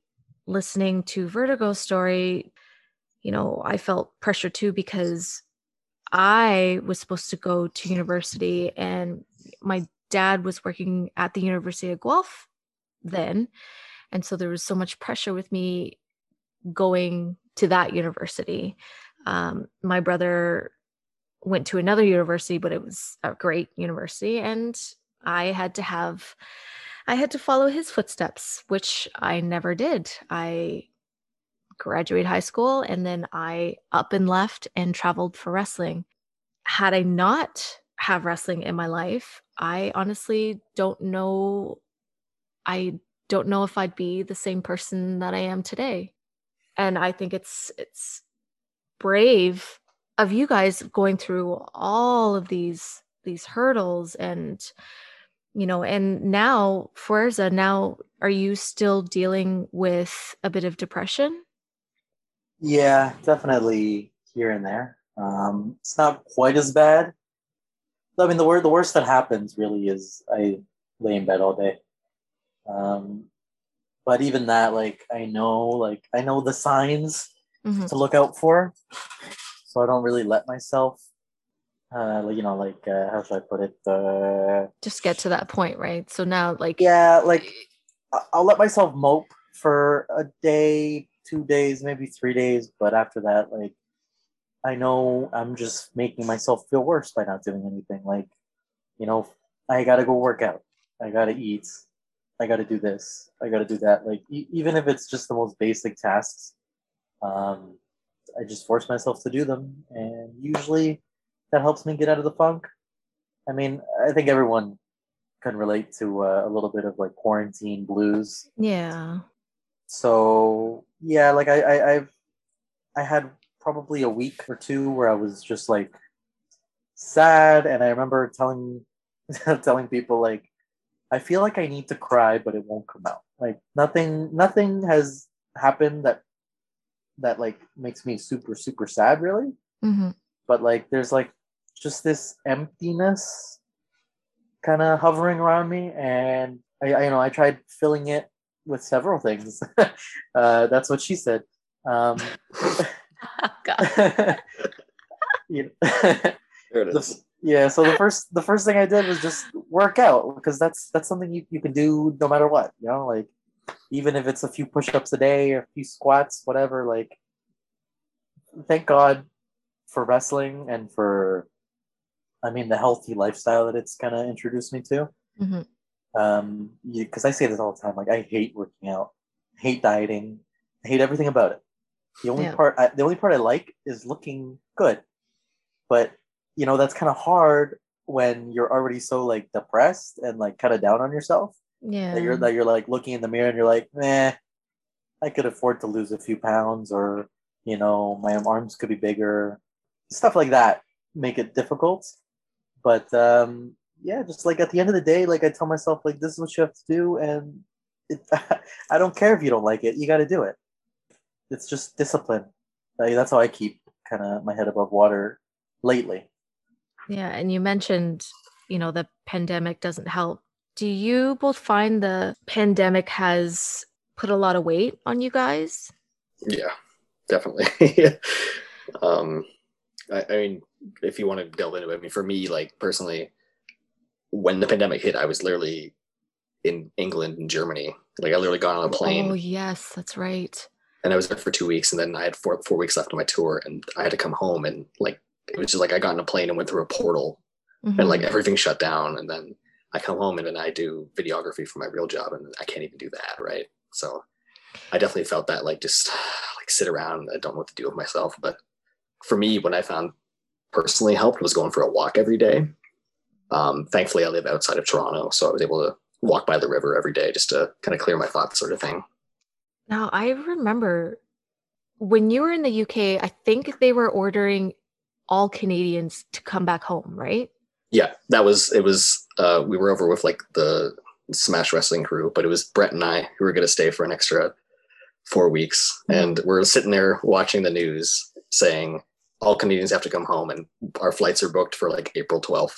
listening to Vertigo's story, you know, I felt pressure too because I was supposed to go to university and my dad was working at the University of Guelph then. And so there was so much pressure with me going to that university. Um, my brother went to another university, but it was a great university. And I had to have, I had to follow his footsteps, which I never did. I graduated high school and then I up and left and traveled for wrestling. Had I not have wrestling in my life, I honestly don't know. I don't know if I'd be the same person that I am today. And I think it's it's brave of you guys going through all of these these hurdles and you know and now Fuerza now are you still dealing with a bit of depression? Yeah definitely here and there. Um it's not quite as bad. I mean the word the worst that happens really is i lay in bed all day. Um but even that like i know like i know the signs Mhm. to look out for. So i don't really let myself uh you know like uh, how should i put it? Uh just get to that point right? So now like yeah like i'll let myself mope for a day two days maybe three days. But after that like i know i'm just making myself feel worse by not doing anything. Like you know i gotta go work out. I gotta eat. I gotta do this. I gotta do that. Like e- even if it's just the most basic tasks um i just force myself to do them and usually that helps me get out of the funk. I mean i think everyone can relate to uh, a little bit of like quarantine blues. Yeah. So yeah like I, I i've i had probably a week or two where i was just like sad and i remember telling telling people like i feel like i need to cry but it won't come out. Like nothing nothing has happened that that like makes me super super sad really. Hmm but like there's like just this emptiness kind of hovering around me and I, I you know i tried filling it with several things. Uh that's what she said. Um God. you There it the, yeah so the first the first thing i did was just work out because that's that's something you, you can do no matter what you know like even if it's a few push-ups a day or a few squats whatever like thank god for wrestling and for i mean the healthy lifestyle that it's kind of introduced me to. Hmm um because i say this all the time like i hate working out hate dieting i hate everything about it. The only Yeah. part I, the only part i like is looking good. But you know that's kind of hard when you're already so like depressed and like kind of down on yourself yeah. That you're that you're like looking in the mirror and you're like meh i could afford to lose a few pounds or you know my arms could be bigger. Stuff like that make it difficult. But um yeah just like at the end of the day like i tell myself like this is what you have to do and it, i don't care if you don't like it you got to do it. It's just discipline. Like, that's how i keep kind of my head above water lately. Yeah, and you mentioned, you know, the pandemic doesn't help. Do you both find the pandemic has put a lot of weight on you guys? Yeah, definitely. um, I, I mean, if you want to delve into it, I mean, for me, like personally, when the pandemic hit, I was literally in England and Germany. Like I literally got on a plane Oh, yes, that's right. and I was there for two weeks, and then I had four four weeks left on my tour, and I had to come home, and like it was just like I got on a plane and went through a portal, and like Mhm. everything shut down, and then I come home and then I do videography for my real job, and I can't even do that, right? So I definitely felt that like just like sit around, I don't know what to do with myself. But for me, what I found personally helped was going for a walk every day. Um, thankfully, I live outside of Toronto, so I was able to walk by the river every day just to kind of clear my thoughts, sort of thing. Now, I remember when you were in the UK, I think they were ordering all Canadians to come back home, right? Yeah that was it was uh we were over with like the smash wrestling crew but it was Brent and i who were going to stay for an extra four weeks Mhm. and we're sitting there watching the news saying all Canadians have to come home, and our flights are booked for like April 12th.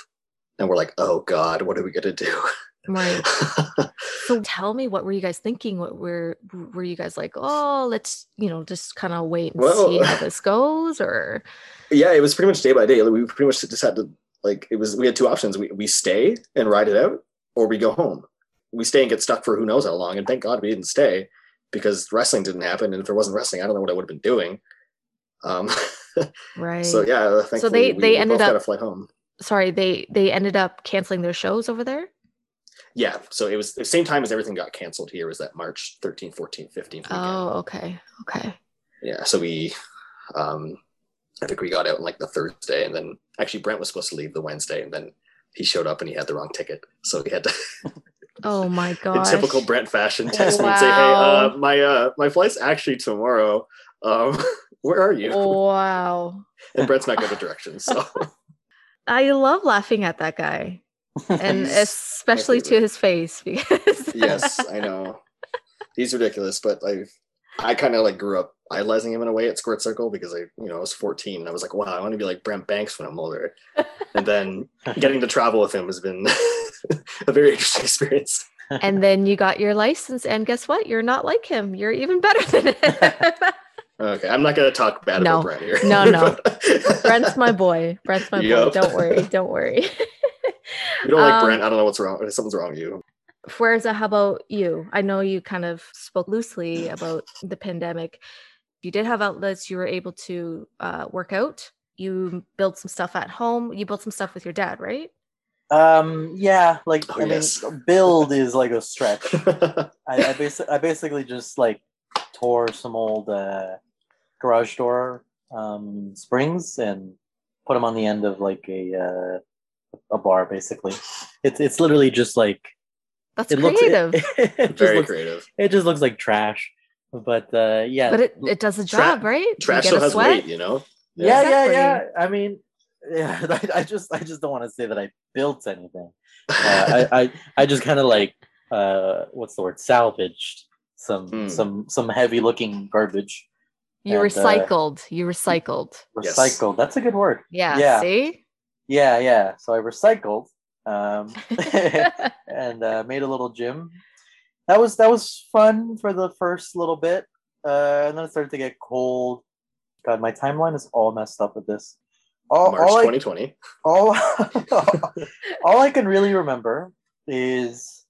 And we're like, oh God, what are we gonna do? Right. so tell me, what were you guys thinking? What were were you guys like? Oh, let's you know just kind of wait and Well- see how this goes, or yeah, it was pretty much day by day. We pretty much just had to like it was. We had two options: we we stay and ride it out, or we go home. We stay and get stuck for who knows how long. And thank God we didn't stay because wrestling didn't happen. And if there wasn't wrestling, I don't know what I would have been doing. Um, right? so yeah, So they- we- they we ended up- flight home. Sorry, they they ended up canceling their shows over there. Yeah, so it was the same time as everything got canceled here was that March 13th, 14th, 15th weekend. Oh, okay, okay. Yeah, so we um I think we got out on like the Thursday and then actually Brent was supposed to leave the Wednesday and then he showed up and he had the wrong ticket. So we had to Oh my in god. typical Brent fashion text me and say, Hey, uh my uh my flight's actually tomorrow. Um where are you? Oh. Wow. And Brent's not good at directions. So I love laughing at that guy, and especially to his face because yes, I know. He's ridiculous, but I I kind of like grew up idolizing him in a way at Squared Circle because I, you know, I was 14 and I was like, wow, I want to be like Brent Banks when I'm older. And then getting to travel with him has been a very interesting experience. and then you got your license, and guess what? You're not like him. You're even better than him. Okay, I'm not gonna talk bad No. about Brent here. No, no. Brent's my boy. Brent's my Yup. boy. Don't worry. Don't worry. You don't like Um, Brent? I don't know what's wrong. Something's wrong with you. Whereas, uh, how about you? I know you kind of spoke loosely about the pandemic. You did have outlets. You were able to uh, work out. You built some stuff at home. You built some stuff with your dad, right? Um, yeah, like Oh, I mean, build is like a stretch. I, I basically, I basically just like tore some old uh, garage door um, springs and put them on the end of like a uh, a bar. Basically, it's it's literally just like That's it looks. creative. It, it just very looks, creative. it just looks like trash. But uh, yeah, but it, it does the Tra- job, right? Trash get still has sweat. weight, you know. yeah, yeah, Exactly. yeah. I mean, yeah, I, I just I just don't want to say that I built anything. uh, I, I I just kind of like uh what's the word salvaged some Hmm. some some heavy looking garbage You And, uh, recycled. you recycled. Yes. recycled that's a good word Yeah. Yeah. See. yeah yeah so i recycled um and uh, made a little gym that was that was fun for the first little bit uh and then it started to get cold god my timeline is all messed up with this all, March all I, 2020. all all I can really remember is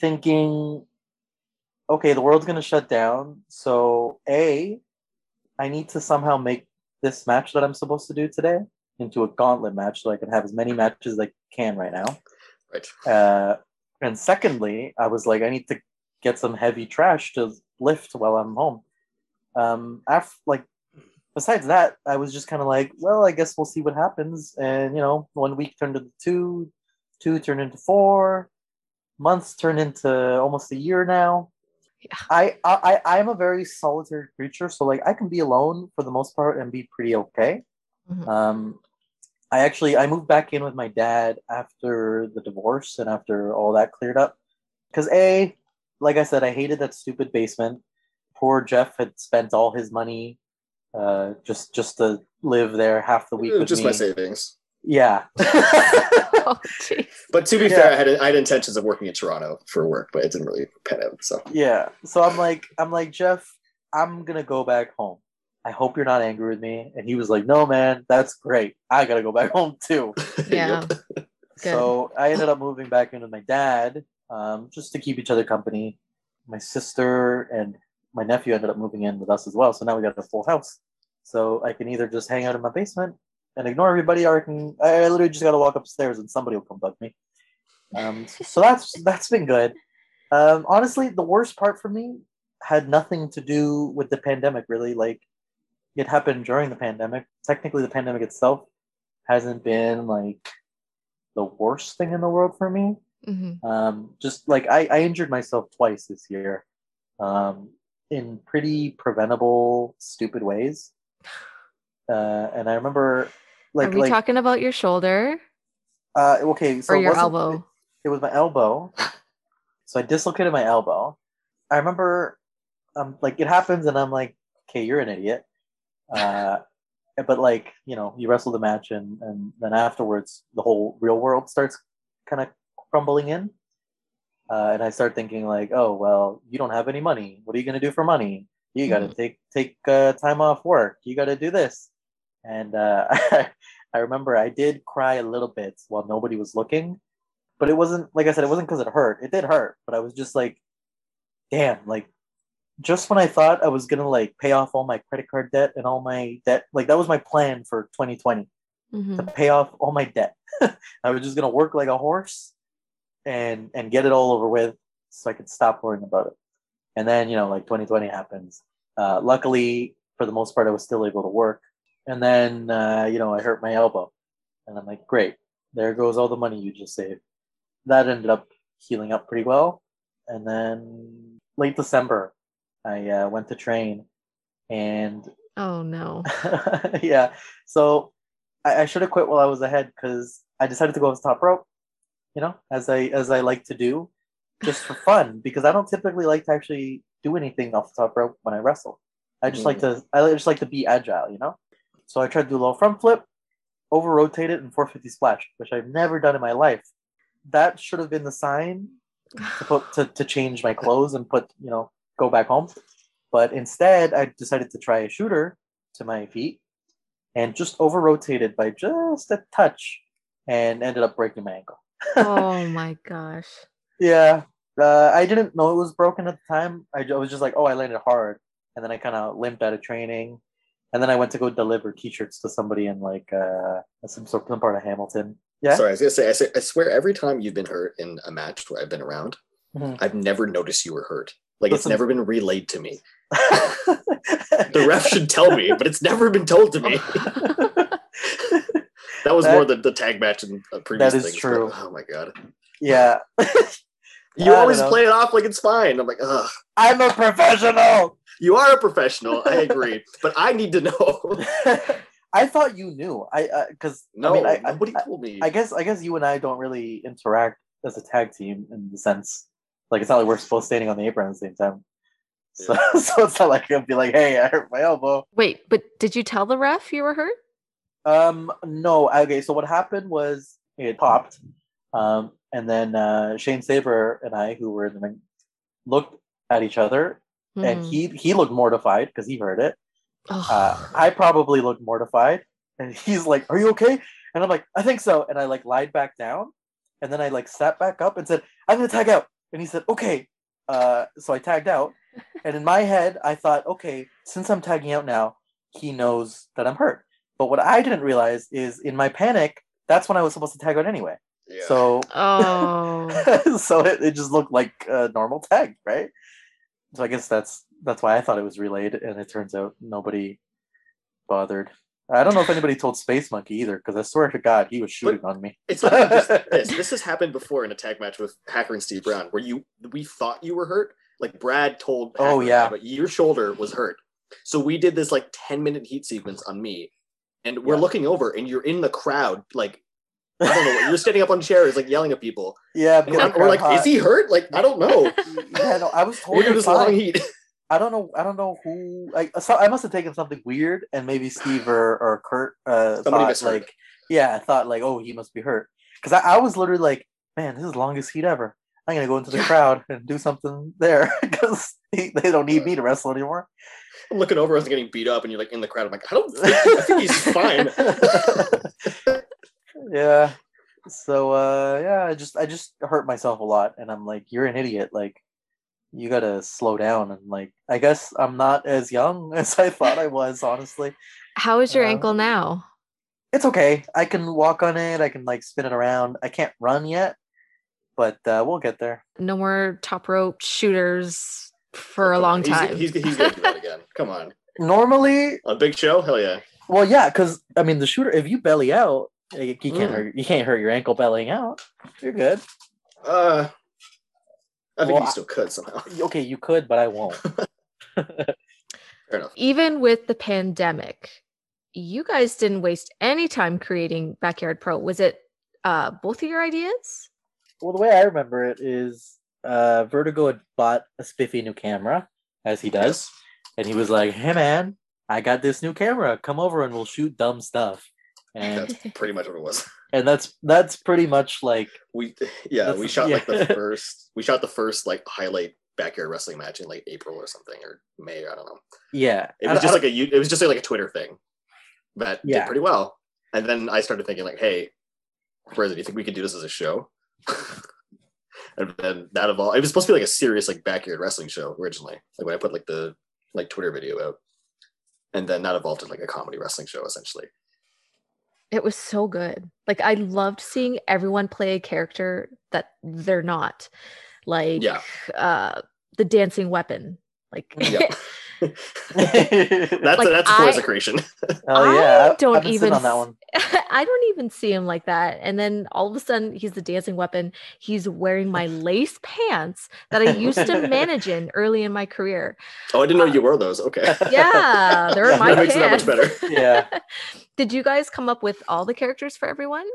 thinking, okay, the world's gonna shut down. So a, I need to somehow make this match that I'm supposed to do today into a gauntlet match, so I can have as many matches as I can right now. Right. Uh, and secondly, I was like, I need to get some heavy trash to lift while I'm home. Um, after like besides that, I was just kind of like, well, I guess we'll see what happens. And you know, one week turned into two, two turned into four, months turned into almost a year now. Yeah. I I I am a very solitary creature, so like I can be alone for the most part and be pretty okay. Mhm. Um, I actually I moved back in with my dad after the divorce and after all that cleared up, because a, like I said, I hated that stupid basement. Poor Jeff had spent all his money uh, just just to live there half the week with Just me. my savings. Yeah. oh. But to be Yeah. fair, I had I had intentions of working in Toronto for work, but it didn't really pan out. So yeah. So I'm like, I'm like, Jeff, I'm gonna go back home. I hope you're not angry with me. And he was like, No, man, that's great. I gotta go back home too. Yeah. So I ended up moving back in with my dad, um, just to keep each other company. My sister and my nephew ended up moving in with us as well. So now we got a full house. So I can either just hang out in my basement and ignore everybody, or I can I I literally just gotta walk upstairs and somebody will come bug me. Um, so that's that's been good. Um, honestly, the worst part for me had nothing to do with the pandemic. Really, like it happened during the pandemic. Technically, the pandemic itself hasn't been like the worst thing in the world for me. Mhm. Um, just like I, I injured myself twice this year, um, in pretty preventable, stupid ways. Uh, and I remember, like, Are we like, talking about your shoulder uh, okay, so or it your elbow? it was my elbow. So I dislocated my elbow. I remember, um, like it happens, and I'm like, "Okay, you're an idiot." Uh, but like you know, you wrestle the match, and and then afterwards, the whole real world starts kind of crumbling in. Uh, and I start thinking like, oh well, you don't have any money. What are you gonna do for money? You got to Mhm. take take uh, time off work. You got to do this. And uh, I remember I did cry a little bit while nobody was looking, but it wasn't like I said, it wasn't because it hurt. It did hurt, but I was just like, damn, like just when I thought I was gonna like pay off all my credit card debt and all my debt, like that was my plan for 2020 Mhm. to pay off all my debt. I was just gonna work like a horse and and get it all over with so I could stop worrying about it. And then, you know, like 2020 happens. Uh, luckily, for the most part, I was still able to work. And then, uh, you know, I hurt my elbow. And I'm like, great, there goes all the money you just saved. That ended up healing up pretty well. And then late December, I uh, went to train and Oh no. yeah. So I, I should have quit while I was ahead because I decided to go off the top rope, you know, as I as I like to do, just for fun. Because I don't typically like to actually do anything off the top rope when I wrestle. I just like to I just like to be agile, you know. So I tried to do a little front flip, over rotated, and 450 splash, which I've never done in my life. That should have been the sign to put to, to change my clothes and put you know go back home. But instead i decided to try a shooter to my feet and just over rotated by just a touch and ended up breaking my ankle. Oh my gosh. yeah uh, i didn't know it was broken at the time. I, I was just like oh i landed hard. And then i kind of limped out of training. And then i went to go deliver t-shirts to somebody in like uh some sort some part of hamilton. Yeah? Sorry, I was gonna say, I, say, I swear every time you've been hurt in a match where I've been around, Mhm. I've never noticed you were hurt. Like it's never been relayed to me. The ref should tell me, but it's never been told to me. That was That- more the, the tag match and uh, previous is things, but- true. oh my god. yeah You I always play it off like it's fine. I'm like, ugh. i'm a professional You are a professional. I agree, but I need to know. I thought you knew. I because No, I mean, I, nobody I, told me. I guess I guess you and I don't really interact as a tag team in the sense like it's not like we're both standing on the apron at the same time. So, so it's not like I'll be like, "Hey, I hurt my elbow." Wait, but did you tell the ref you were hurt? Um, no. Okay, so what happened was it popped, um, and then uh, Shane Saber and I, who were in the ring, looked at each other, and Hmm. he he looked mortified because he heard it. Oh. uh, I probably looked mortified, and he's like, "Are you okay?" And I'm like, "I think so." And I like lied back down, and then I like sat back up and said, "I'm gonna tag out." And he said, "Okay." Uh, so I tagged out, and in my head, I thought, "Okay, since I'm tagging out now, he knows that I'm hurt." But what I didn't realize is, in my panic, that's when I was supposed to tag out anyway. Yeah. So, oh. so it, it just looked like a normal tag, right? So I guess that's that's why I thought it was relayed, and it turns out nobody bothered. I don't know if anybody told Space Monkey either, because I swear to God, he was shooting on me. It's not just this. This has happened before in a tag match with Hacker and Steve Brown, where you we thought you were hurt. Like Brad told, Oh, yeah. but your shoulder was hurt. So we did this like ten minute heat sequence on me, and we're Yeah. looking over, and you're in the crowd, like I don't know, you're standing up on chairs, like yelling at people, yeah, we're, we're like, "Is he hurt?" Like I don't know. Yeah, no, I was We're doing totally this long heat. I don't know. I don't know who. I so I must have taken something weird, and maybe Steve or, or Kurt uh, Somebody thought like, yeah, I thought like, oh, he must be hurt. Because I, I was literally like, man, this is the longest heat ever. I'm gonna go into the crowd and do something there because they don't need me to wrestle anymore. I'm looking over, I was getting beat up, and you're like in the crowd. I'm like, I don't think, I think he's fine. yeah. So uh, yeah, I just I just hurt myself a lot, and I'm like, you're an idiot. Like, you gotta slow down. And like, I guess I'm not as young as I thought I was. Honestly. How is your Uh, ankle now? it's okay. I can walk on it. I can like spin it around. I can't run yet, but uh, we'll get there. No more top rope shooters for a long time. He's, he's, gonna do that again. Come on, Normally, a Big Show, hell yeah. well, yeah, because I mean, the shooter. If you belly out, you you can't Mm. hurt. You can't hurt your ankle bellying out. You're good. Uh, I think Well, you still could somehow. Okay, you could, but I won't. Fair enough. Even with the pandemic, you guys didn't waste any time creating Backyard Pro. Was it uh, both of your ideas? well, the way I remember it is, uh, Vertigo had bought a spiffy new camera, as he does, and he was like, "Hey, man, I got this new camera. Come over and we'll shoot dumb stuff. And That's pretty much what it was. and that's that's pretty much like We yeah, we shot like the first we shot the first like highlight backyard wrestling match in like April or something or May, I don't know. yeah. It was I just like a you- it was just like a Twitter thing that Yeah. did pretty well. And then I started thinking like, hey, where do you think we could do this as a show? and then that evolved. It was supposed to be like a serious like backyard wrestling show originally. Like when I put like the like Twitter video out. And then that evolved into like a comedy wrestling show essentially. It was so good. Like I loved seeing everyone play a character that they're not. Like Yeah. uh the dancing weapon. Like Yeah. oh That's Like, that's a Forza I- creation. Oh, yeah, I I- don't I've even on that one. I don't even see him like that. And then all of a sudden he's the dancing weapon. He's wearing my lace pants that I used to manage in early in my career. Oh, I didn't know you uh, wore those. Okay. Yeah, they're my That my makes it that pants. much better. Yeah. Did you guys come up with all the characters for everyone?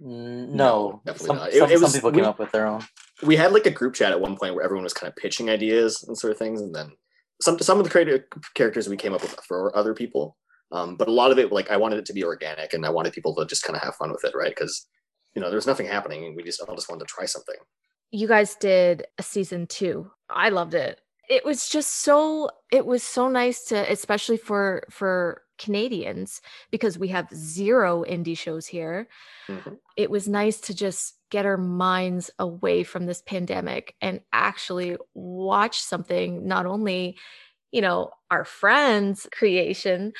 No, No, definitely some, not. It- some, it some was- people came we- up with their own. we had like a group chat at one point where everyone was kind of pitching ideas and sort of things, and then some some of the creative characters we came up with for other people. Um, but a lot of it, like I wanted it to be organic, and I wanted people to just kind of have fun with it, right? Because you know, there's nothing happening, and we just all just wanted to try something. you guys did a season two. I loved it. It was just so it was so nice to especially for for Canadians because we have zero indie shows here. Mhm. It was nice to just get our minds away from this pandemic and actually watch something not only you know our friends creation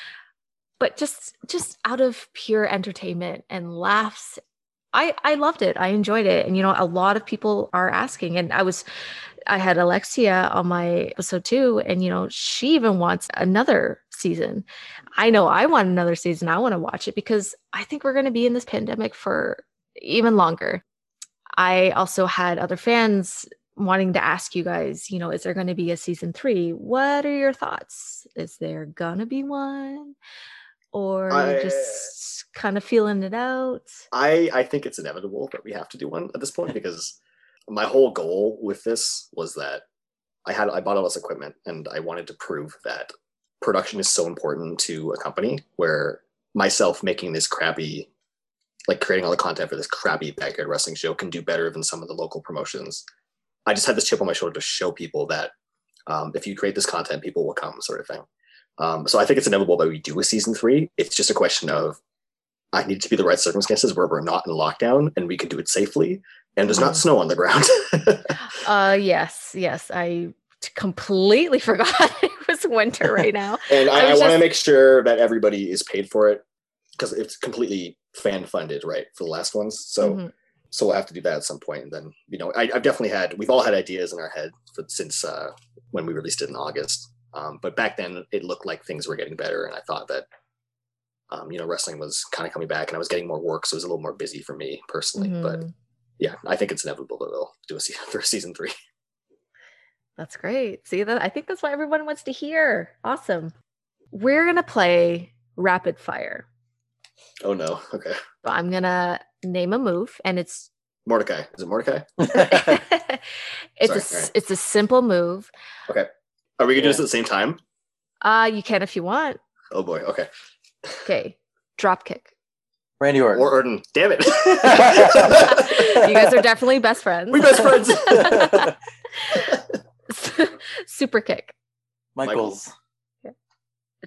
but just just out of pure entertainment and laughs I I loved it. I enjoyed it. And you know, a lot of people are asking and I was I had Alexia on my episode too and you know, she even wants another season. I know I want another season. I want to watch it because I think we're going to be in this pandemic for even longer. I also had other fans wanting to ask you guys, you know, is there going to be a season 3? What are your thoughts? Is there going to be one? Or I- just kind of feeling it out? I I think it's inevitable that we have to do one at this point because my whole goal with this was that I had I bought all this equipment and I wanted to prove that production is so important to a company where myself making this crappy like creating all the content for this crappy backyard wrestling show can do better than some of the local promotions. I just had this chip on my shoulder to show people that um, if you create this content, people will come, sort of thing. Um, so I think it's inevitable that we do a season three. It's just a question of I need to be the right circumstances where we're not in lockdown and we can do it safely and there's not Mhm. snow on the ground. Uh yes, yes. I completely forgot it was winter right now. and I I, I, want to just- make sure that everybody is paid for it because it's completely fan funded, right, for the last ones. So Mhm. so we'll have to do that at some point. And then you know, I, I've definitely had we've all had ideas in our head for, since uh, when we released it in August. Um, but back then, it looked like things were getting better, and I thought that um, you know wrestling was kind of coming back, and I was getting more work, so it was a little more busy for me personally. But Mhm. yeah, I think it's inevitable that they'll do a season for season three. That's great. See that I think that's what everyone wants to hear. Awesome. We're gonna play rapid fire. Oh no, okay, I'm gonna name a move and it's Mordecai is it Mordecai? it's Sorry, a s- alright. it's a simple move. Okay. Are we gonna do this at the same time? Uh you can if you want. Oh boy, okay. Okay. Drop kick. Randy Orton. Or Orton, damn it! You guys are definitely best friends. We best friends. Super kick. Michaels. Yeah,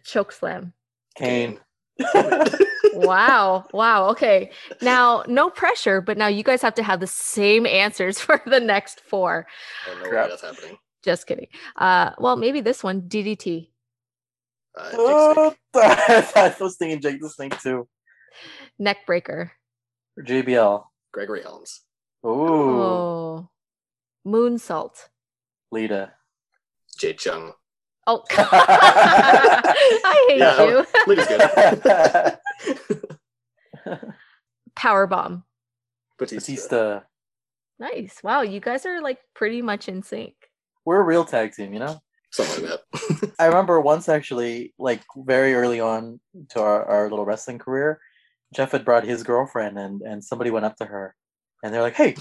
Choke slam. Kane. Wow. Wow. Okay. Now, no pressure, but now you guys have to have the same answers for the next four. No way Crap. that's happening. Just kidding. Uh, well, maybe this one, DDT. Uh, Oh, I was thinking Jake the Snake too. Neck breaker. JBL. Gregory Helms, Ooh. Oh. Moonsault. Lita. Jade Chung. Oh, I hate Yeah. you. Lita's good. Power bomb. Batista. Batista. Nice. Wow, you guys are like pretty much in sync. We're a real tag team, you know? Something like that. I remember once actually, like very early on to our, our little wrestling career, Jeff had brought his girlfriend and, and somebody went up to her and they're like, Hey,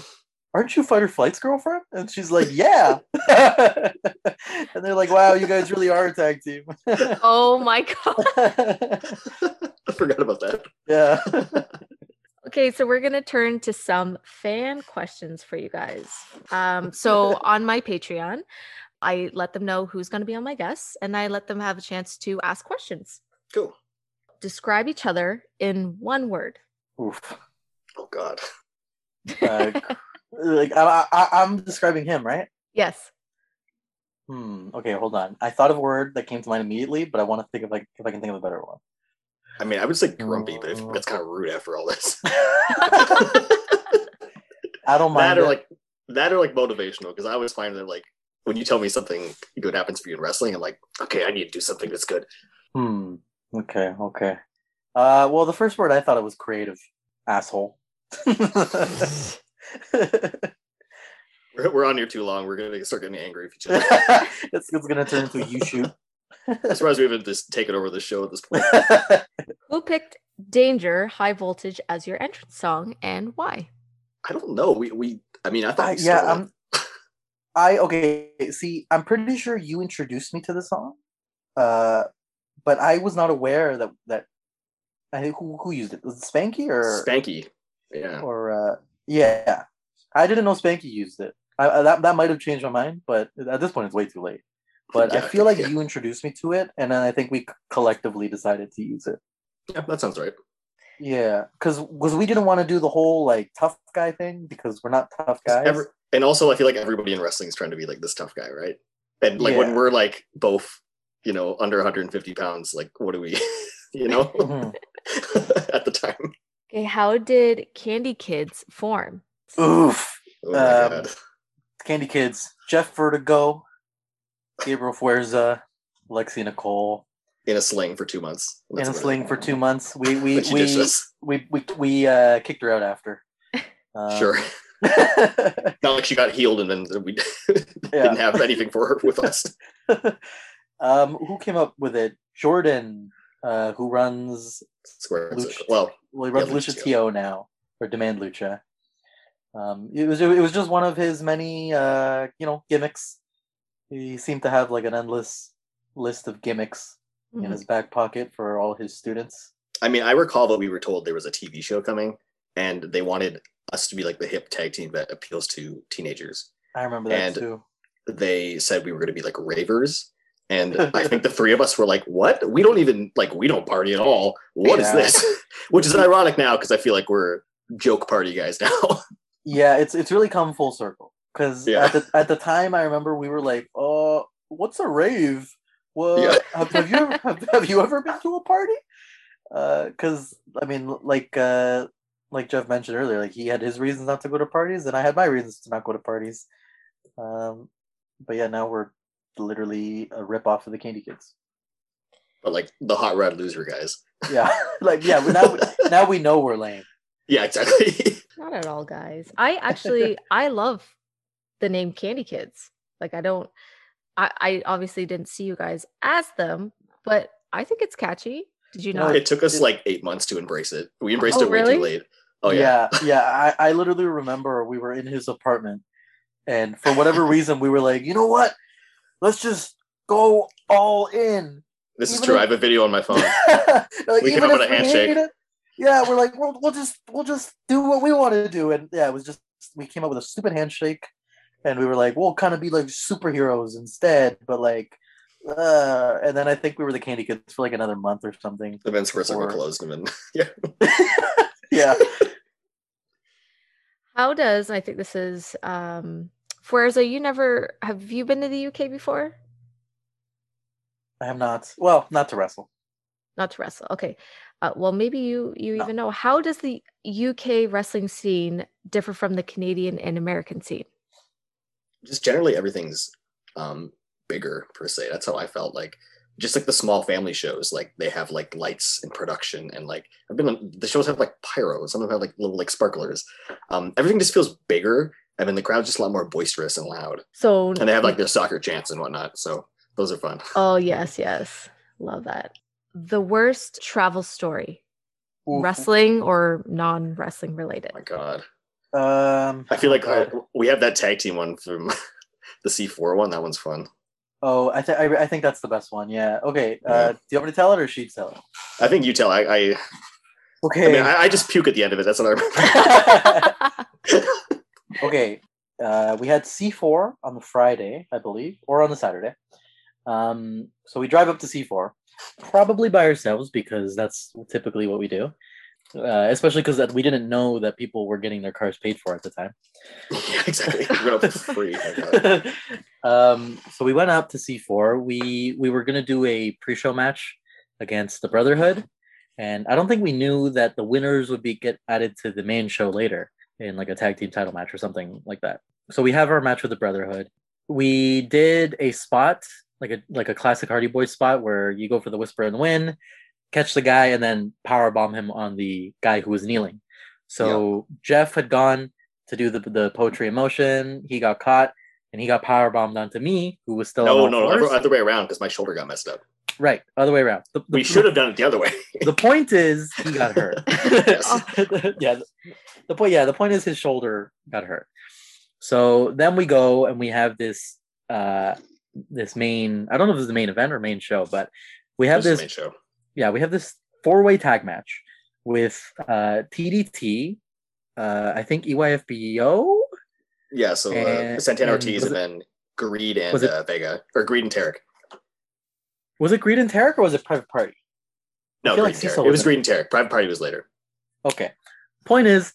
aren't you Fighter Flight's girlfriend? And she's like, yeah. and they're like, wow, you guys really are a tag team. Oh my god. I forgot about that. yeah. Okay, so we're gonna turn to some fan questions for you guys. Um, so on my Patreon, I let them know who's gonna be on my guests, and I let them have a chance to ask questions. Cool. Describe each other in one word. Oof. Oh God. Uh, like I, I, I'm describing him, right? Yes. Hmm. Okay, hold on. I thought of a word that came to mind immediately, but I want to think of like if I can think of a better one. I mean, I would say grumpy, but if, that's kind of rude after all this. I don't mind. that or it. like that or like motivational because I always find that like when you tell me something good happens for you in wrestling, I'm like, okay, I need to do something that's good. Hmm. Okay. Okay. Uh. Well, the first word I thought it was creative. Asshole. We're, we're on here too long. We're gonna start getting angry with each other. it's, it's gonna turn into a you shoot. I'm surprised we haven't just taken over the show at this point. Who picked Danger High Voltage as your entrance song and why? I don't know. We we. I mean, I thought I, we yeah. I'm. I okay. See, I'm pretty sure you introduced me to the song, uh, but I was not aware that that. I think who who used it was it Spanky or Spanky. Yeah. or uh, yeah. I didn't know Spanky used it. I, that that might have changed my mind, but at this point it's way too late. But I feel like yeah. you introduced me to it, and then I think we collectively decided to use it. Yeah, that sounds right. Yeah, because because we didn't want to do the whole like tough guy thing because we're not tough guys. Every, and also, I feel like everybody in wrestling is trying to be like this tough guy, right? And like Yeah. when we're like both, you know, under 150 pounds, like what do we, you know, Mhm. at the time? Okay, how did Candy Kids form? Oof. Oh Um. Candy Kids, Jeff Vertigo, Gabriel Fuerza, Lexi Nicole In a sling for two months. in a sling for two months. We we Like she we, we we we uh, kicked her out after. Um, Sure. Not like she got healed and then we didn't have anything for her with us. um, who came up with it? Jordan, uh, who runs Square Luch- Well, well, he runs Lucha TO now or Demand Lucha. Um, it was it was just one of his many uh, you know gimmicks. He seemed to have like an endless list of gimmicks in Mhm. his back pocket for all his students. I mean, I recall that we were told there was a TV show coming and they wanted us to be like the hip tag team that appeals to teenagers. I remember that And- too. They said we were going to be like ravers. And I think the three of us were like, what? We don't even, like, we don't party at all. What is Yeah. this? Which is ironic now because I feel like we're joke party guys now. Yeah, it's it's really come full circle. Because Yeah. at the at the time, I remember we were like, "Oh, what's a rave? Well, Yeah. have, have you ever have, have you ever been to a party?" Because I mean, like uh, like Jeff mentioned earlier, like he had his reasons not to go to parties, and I had my reasons to not go to parties. Um, but yeah, now we're literally a rip off of the Candy Kids. but like the hot rod loser guys. Yeah, like yeah, now now we know we're lame. Yeah, exactly. Not at all, guys. I actually I love the name Candy Kids. Like I don't I, I obviously didn't see you guys as them, but I think it's catchy. Did you know? it took us like eight months to embrace it. We oh, embraced Oh, it way really? too late. Oh, yeah. yeah, yeah. I, I literally remember we were in his apartment, and for whatever reason, we were like, you know what? Let's just go all in. This is true. if- I have a video on my phone. like, We came up with a handshake. it, yeah, we're like, we'll, we'll just we'll just do what we want to do, and yeah, it was just we came up with a stupid handshake, and we were like, we'll kind of be like superheroes instead, but like, uh, and then I think we were the Candy Kids for like another month or something. The men's Squared Circle Before- closed and then yeah. yeah. How does I think this is um Fuerza, you never have you been to the UK before? I have not. Well, not to wrestle. Not to wrestle. Okay. Uh, well, maybe you you No. even know how does the UK wrestling scene differ from the Canadian and American scene? Just generally everything's um bigger per se. That's how I felt like just like the small family shows, like they have like lights and production and like I've been on the shows have like pyro, some of them have like little like sparklers. Um everything just feels bigger and then the crowd's just a lot more boisterous and loud. So And they have like their soccer chants and whatnot. So those are fun. Oh yes, yes. Love that. The worst travel story. Oof. Wrestling or non-wrestling related. Oh my god. Um, I feel like oh, uh, we have that tag team one from the C4 one. That one's fun. oh, I think I think that's the best one. Yeah. Okay. Uh, do you want me to tell it or she tell it? I think you tell. I I, I mean, I, I just puke at the end of it. That's what I remember. okay. Uh, we had C4 on the Friday, I believe, or on the Saturday. Um, so we drive up to C4, probably by ourselves because that's typically what we do. Uh, especially because we didn't know that people were getting their cars paid for at the time. yeah, exactly. We're up for free. Um, so we went up to C4. We we were gonna do a pre-show match against the Brotherhood, and I don't think we knew that the winners would be get added to the main show later in like a tag team title match or something like that. So we have our match with the Brotherhood. We did a spot like a like a classic Hardy Boys spot where you go for the Whisper and Win, catch the guy, and then power bomb him on the guy who was kneeling. So Jeff had gone to do the the poetry in motion. He got caught and he got power bombed onto me, who was still No, no, no, other, other way around because my shoulder got messed up. Right, other way around. The, the- we should have done it the other way. The point is he got hurt. Yes. yeah, the, the point. Yeah, the point is his shoulder got hurt. So then we go and we have this uh this main. I don't know if it's the main event or main show, but we have This this main show. yeah, we have this four way tag match with uh, TDT, uh, I think EYFBO. Yeah, so uh, And- Santana and Ortiz was and then Greed and was it- uh, Vega or Greed and Tarek. Was it Greed and Tarek or was it Private Party? No, Greed like and Tarek. It was Greed and Tarek. Private Party was later. Okay. Point is,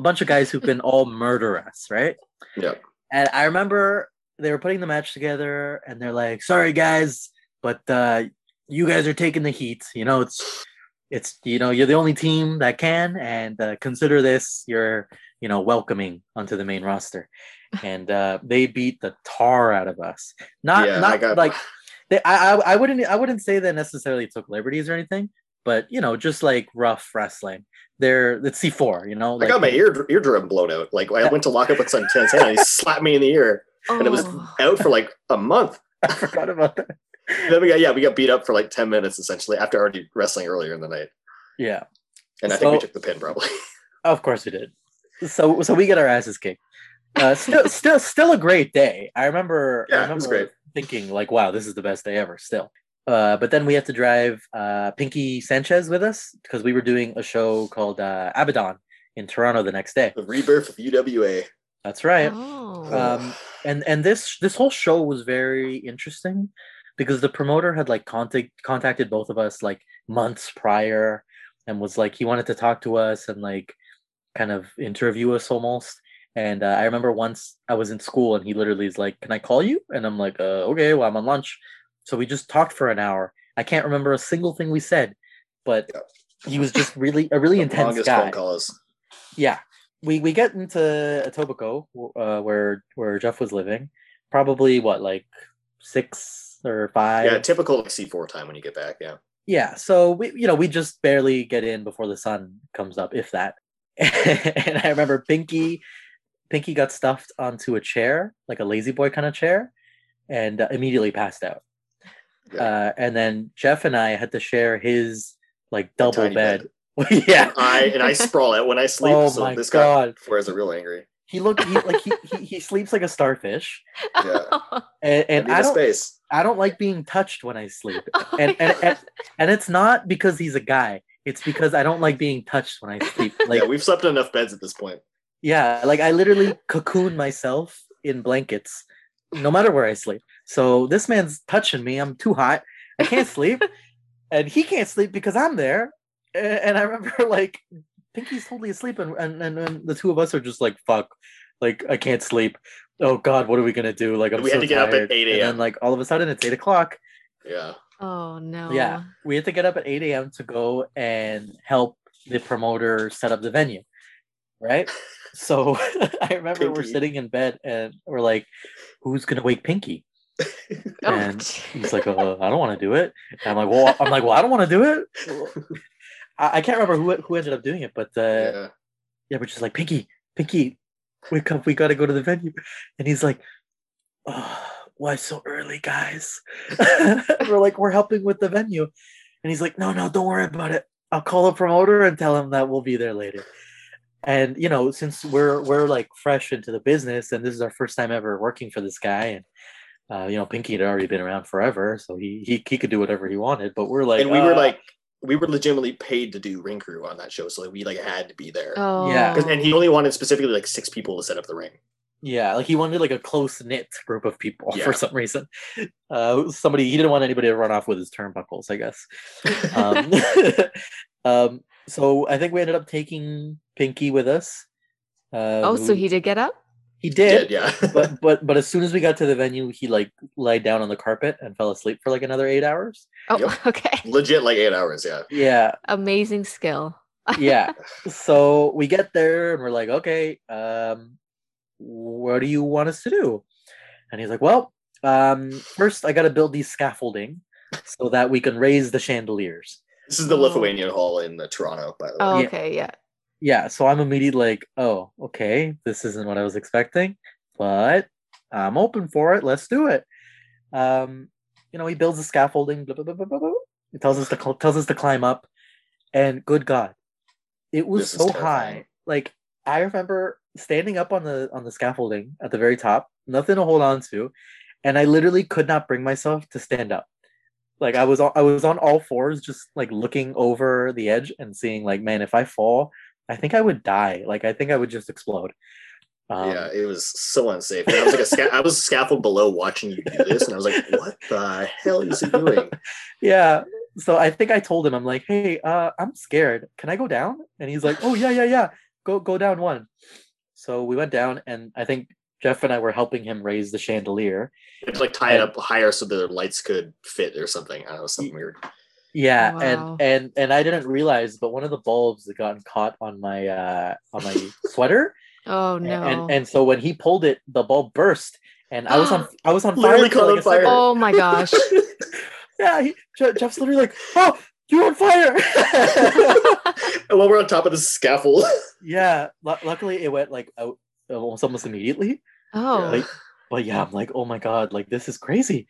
a bunch of guys who can all murder us, right? Yep. And I remember they were putting the match together, and they're like, "Sorry, guys, but uh, you guys are taking the heat. You know, it's it's you know you're the only team that can, and uh, consider this your you know welcoming onto the main roster." And uh, they beat the tar out of us. Not yeah, not got like they, I, I I wouldn't I wouldn't say they necessarily took liberties or anything, but you know just like rough wrestling. They're it's C four, you know. I got my ear eardrum blown out. Like I went to lock up with Santana and he slapped me in the ear, and it was Oh. out for like a month. I forgot about that. Then we got yeah, we got beat up for like ten minutes essentially after already wrestling earlier in the night, Yeah, and I think we took the pin probably. of course we did. So so we get our asses kicked. Uh, still still still a great day. I remember. I Yeah, it was great. Thinking like, wow, this is the best day ever. Still. Uh, but then we had to drive uh, Pinky Sanchez with us because we were doing a show called uh, Abaddon in Toronto the next day. the rebirth of UWA. That's right. Oh. um and and this this whole show was very interesting because the promoter had like contact contacted both of us like months prior and was like he wanted to talk to us and like kind of interview us almost and uh, i remember once i was in school and he literally is like can i call you and i'm like uh, okay well i'm on lunch so we just talked for an hour i can't remember a single thing we said but Yeah. he was just really a really intense longest guy phone calls. yeah we we get into Etobicoke, uh, where where Jeff was living. Probably what like six or five. Yeah, typical like C4 time when you get back. Yeah. Yeah, so we you know we just barely get in before the sun comes up, if that. and I remember Pinky, Pinky got stuffed onto a chair, like a lazy boy kind of chair, and uh, immediately passed out. Yeah. Uh, and then Jeff and I had to share his like double tiny bed. yeah. I and I sprawl out when I sleep. Oh so my this guy god. Flores are real angry. He looked he, like he, he he sleeps like a starfish, Yeah. and, I and need I a don't space. I don't like being touched when I sleep. Oh and, and, and and it's not because he's a guy. It's because I don't like being touched when I sleep. Like yeah, we've slept in enough beds at this point. Yeah, like I literally cocoon myself in blankets no matter where I sleep. So this man's touching me. I'm too hot. I can't sleep. and he can't sleep because I'm there. And I remember like Pinky's totally asleep and, and, and, and the two of us are just like fuck. Like I can't sleep. Oh god, what are we gonna do? Like I'm We so had to get up at tired. 8 And then a.m.. like all of a sudden it's eight o'clock. Yeah. oh no. Yeah, we had to get up at 8 a.m. to go and help the promoter set up the venue, right? So I remember we're sitting in bed and we're like, "Who's gonna wake Pinky?" Oh, And. He's like, uh, "I don't want to do it." And I'm like, "Well, I'm like, well, I don't want to do it." I, I can't remember who who ended up doing it, but uh, yeah. yeah, we're just like, "Pinky, Pinky, wake up! We got to go to the venue." And he's like, oh, "Why so early, guys?" we're like, "We're helping with the venue," and he's like, "No, no, don't worry about it. I'll call a promoter and tell him that we'll be there later." And you know, since we're we're like fresh into the business, and this is our first time ever working for this guy, and uh, you know, Pinky had already been around forever, so he he he could do whatever he wanted. But we're like, and we were uh, like, we were legitimately paid to do ring crew on that show, so like we like had to be there. Oh. Yeah. 'Cause- And he only wanted specifically like six people to set up the ring. Yeah, like he wanted like a close knit group of people Yeah. for some reason. Uh, somebody he didn't want anybody to run off with his turnbuckles, I guess. Um, um, so I think we ended up taking Pinky with us. Uh, oh, so he did get up? he did, Did, yeah. but but but as soon as we got to the venue, he like lied down on the carpet and fell asleep for like another eight hours. Oh, Yep. okay. Legit like eight hours, yeah. Yeah, Amazing skill. yeah. so we get there and we're like, okay, um, what do you want us to do? And he's like, well, um, first I got to build these scaffolding so that we can raise the chandeliers. This is the Oh. Lithuanian Hall in uh, Toronto, by the way. Oh, okay, yeah. Yeah, so I'm immediately like, oh, okay, this isn't what I was expecting, but I'm open for it. Let's do it. Um, you know, he builds the scaffolding. Blah, blah, blah, blah, blah, blah. He tells us to cl- tells us to climb up, and good God, it was This so high. Like I remember standing up on the on the scaffolding at the very top, nothing to hold on to, and I literally could not bring myself to stand up. Like I was on I was on all fours, just like looking over the edge and seeing like, man, if I fall, I think I would die. Like I think I would just explode. Um, yeah, it was so unsafe. And I was like a sca- I was scaffold below watching you do this, and I was like, "What the hell is he doing?" yeah. So I think I told him, I'm like, hey, uh, I'm scared. Can I go down? And he's like, oh yeah, yeah, yeah. Go go down one. So we went down, and I think Jeff and I were helping him raise the chandelier. You had to like tie it up higher so the lights could fit or something. I don't know, something weird. Yeah, Wow. and and and I didn't realize, but one of the bulbs had gotten caught on my uh on my sweater, Oh no. and and so when he pulled it, the bulb burst, and I was on I was on fire. Literally caught like on fire. oh my gosh. Yeah, he, Jeff's literally like, "Oh, you're on fire!" and while we're on top of the scaffold, yeah, lu- luckily it went like out almost almost immediately. Oh. Like, but yeah, I'm like, oh my god, like this is crazy,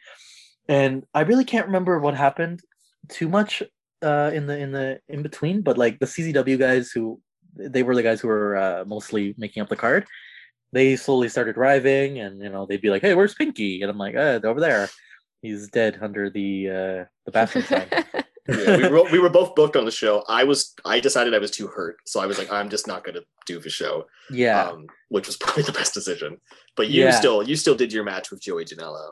and I really can't remember what happened too much uh, in the in the in between. But like the CZW guys who they were the guys who were uh, mostly making up the card. They slowly started arriving, and you know they'd be like, "Hey, where's Pinky?" And I'm like, "Uh, over there. He's dead under the uh, the bathroom sign." Yeah, we, were, we were both booked on the show. I was I decided I was too hurt, so I was like, I'm just not going to do the show. yeah, um, which was probably the best decision. But you Yeah. still you still did your match with Joey Janela.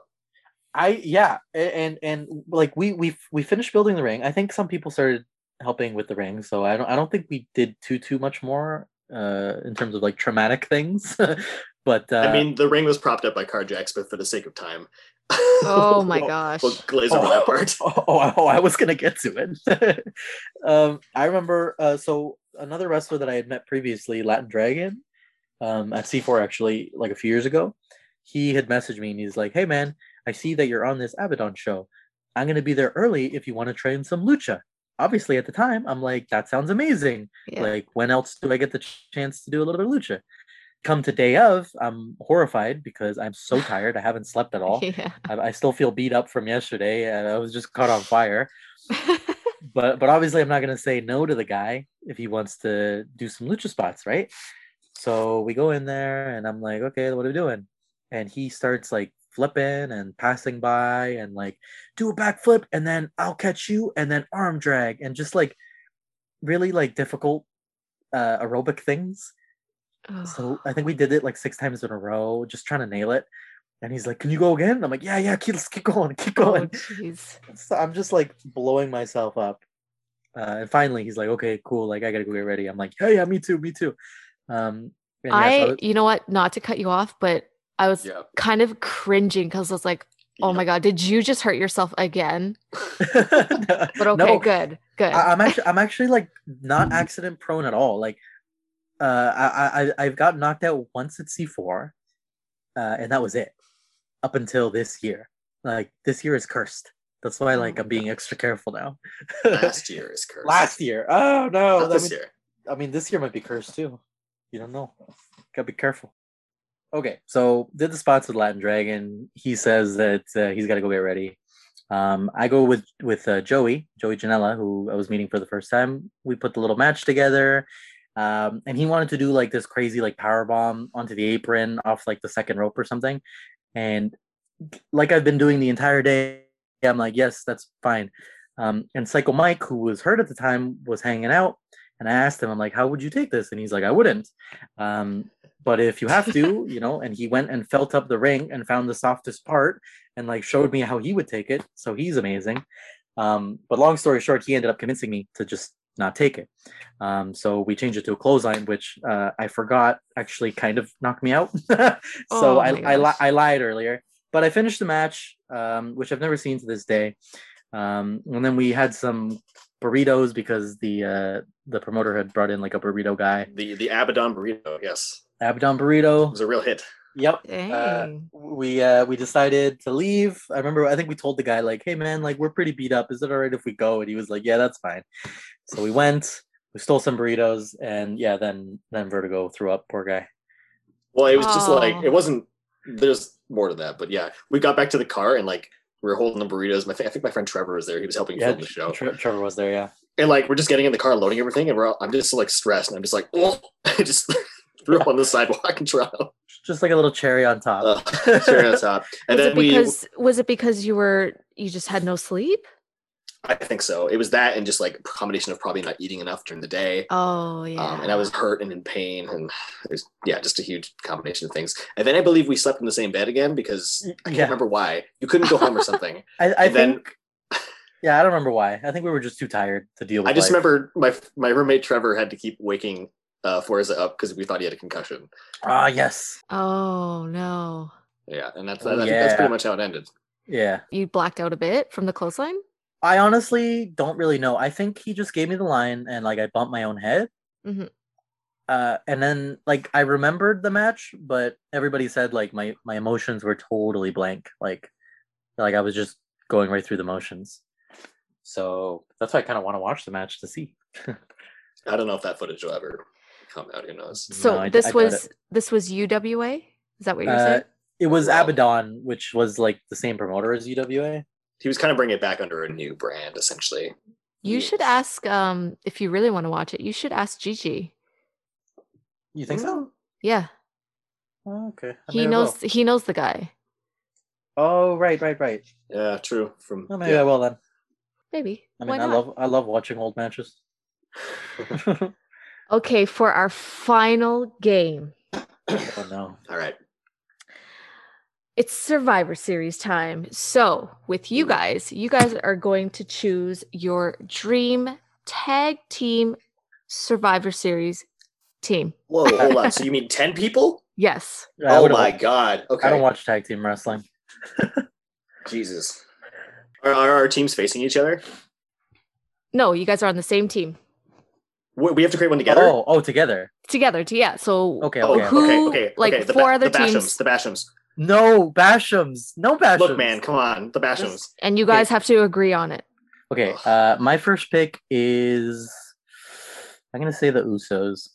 I yeah, and and like we we we finished building the ring. I think some people started helping with the ring, so I don't I don't think we did too too much more uh in terms of like traumatic things. but uh, I mean, the ring was propped up by carjacks, but for the sake of time, oh my we'll- gosh. we'll glaze over that part. Oh, oh, oh, I was gonna get to it. um, I remember. Uh, so another wrestler that I had met previously, Latin Dragon, um, at C4 actually, like a few years ago, he had messaged me and he's like, "Hey man, I see that you're on this Abaddon show. I'm gonna be there early if you want to train some lucha." Obviously, at the time, I'm like, "That sounds amazing." Yeah. Like, when else do I get the ch- chance to do a little bit of lucha? Come to day of, I'm horrified because I'm so tired. I haven't slept at all. yeah. I, I still feel beat up from yesterday. and I was just caught on fire. But but obviously, I'm not gonna say no to the guy if he wants to do some lucha spots, right? So we go in there, and I'm like, okay, what are we doing? And he starts like flipping and passing by, and like do a backflip, and then I'll catch you, and then arm drag, and just like really like difficult uh, aerobic things. Oh. So I think we did it like six times in a row, just trying to nail it. And he's like, "Can you go again?" I'm like, "Yeah, yeah, keep, let's keep going, keep Oh, going." jeez. so I'm just like blowing myself up. Uh, and finally, he's like, "Okay, cool. Like, I gotta go get ready." I'm like, "Yeah, yeah, me too, me too." Um, and yeah, so I, was- you know what? Not to cut you off, but I was Yeah. kind of cringing because I was like, oh my God, did you just hurt yourself again? But okay, No, good, good. I, I'm actually, I'm actually like not accident prone at all. Like, uh, I, I, I've got knocked out once at C4, uh, and that was it. Up until this year, like this year is cursed. That's why, like, I'm being extra careful now. Last year is cursed. Last year, oh no! Not this means- year. I mean, this year might be cursed too. You don't know. Gotta be careful. Okay, so did the spots with Latin Dragon. He says that uh, he's got to go get ready. Um, I go with with uh, Joey, Joey Janela, who I was meeting for the first time. We put the little match together. Um, and he wanted to do like this crazy like power bomb onto the apron off like the second rope or something. And like I've been doing the entire day, I'm like, yes, that's fine. Um, and Psycho Mike, who was hurt at the time, was hanging out. And I asked him, I'm like, how would you take this? And he's like, I wouldn't. Um, but if you have to, you know, and he went and felt up the ring and found the softest part and like showed me how he would take it. So he's amazing. Um, but long story short, he ended up convincing me to just not take it. Um, so we changed it to a clothesline, which uh, I forgot actually kind of knocked me out. so Oh I, I, li- I lied earlier, but I finished the match, um, which I've never seen to this day. Um, and then we had some burritos because the uh, the promoter had brought in like a burrito guy, The the Abaddon burrito, yes, Abaddon it burrito. was a real hit. Yep. Uh, we uh we decided to leave. I remember I think we told the guy like, "Hey man, like we're pretty beat up. Is it all right if we go?" And he was like, "Yeah, that's fine." So we went. We stole some burritos, and yeah, then then Vertigo threw up. Poor guy. Well, it was just like it wasn't. There's more to that, but yeah, we got back to the car and like we were holding the burritos. My I think my friend Trevor was there. He was helping Yeah, film the show, Tre- Trevor was there. Yeah. and like we're just getting in the car, loading everything, and we're all, I'm just like stressed, and I'm just like, oh, I just threw up on the sidewalk in Toronto. Just like a little cherry on top. Uh, cherry on top, and was then it we. because was it because you were you just had no sleep? I think so. It was that, and just like a combination of probably not eating enough during the day. Oh yeah. Um, and I was hurt and in pain, and it was yeah, just a huge combination of things. And then I believe we slept in the same bed again because I can't Yeah. remember why. You couldn't go home or something. I, I and then- Yeah, I don't remember why. I think we were just too tired to deal with. I just life. remember my my roommate Trevor had to keep waking uh, Forza up because we thought he had a concussion. Ah, yes. oh no. Yeah, and that's Oh, I think yeah. that's pretty much how it ended. Yeah. You blacked out a bit from the clothesline? I honestly don't really know. I think he just gave me the line and like I bumped my own head. Mhm. Uh, and then like I remembered the match, but everybody said like my my emotions were totally blank. Like like I was just going right through the motions. So that's why I kind of want to watch the match to see. I don't know if that footage will ever come out. Who knows? So No, I d- this I doubt was this was UWA? Is that what you're Uh, saying? it was Wow. Abaddon, which was like the same promoter as UWA. He was kind of bringing it back under a new brand, essentially. You should ask um if you really want to watch it, you should ask Gigi. You think so? Yeah. Oh, okay. I He knows he knows the guy. Oh, right, right, right. Yeah, true. From Oh, maybe yeah. I will then. Maybe. I Why mean, I love I love watching old matches. Okay, for our final game. oh no. All right. It's Survivor Series time. So, with you guys, you guys are going to choose your dream tag team Survivor Series team. Whoa, hold on. So you mean ten people? Yes. I oh would've- my god. Okay. I don't watch tag team wrestling. Jesus. Are, are our teams facing each other? No, you guys are on the same team We we have to create one together. Oh, oh, together. together. To, yeah. So, Okay, Oh, okay. who- okay, okay, like, okay. The four ba- other the Bashams, teams- The Bashams. No Bashams. No Bashams. Look, man, come on, the Bashams. and you Okay. guys have to agree on it. Okay. Uh, my first pick is. I'm gonna say the Usos.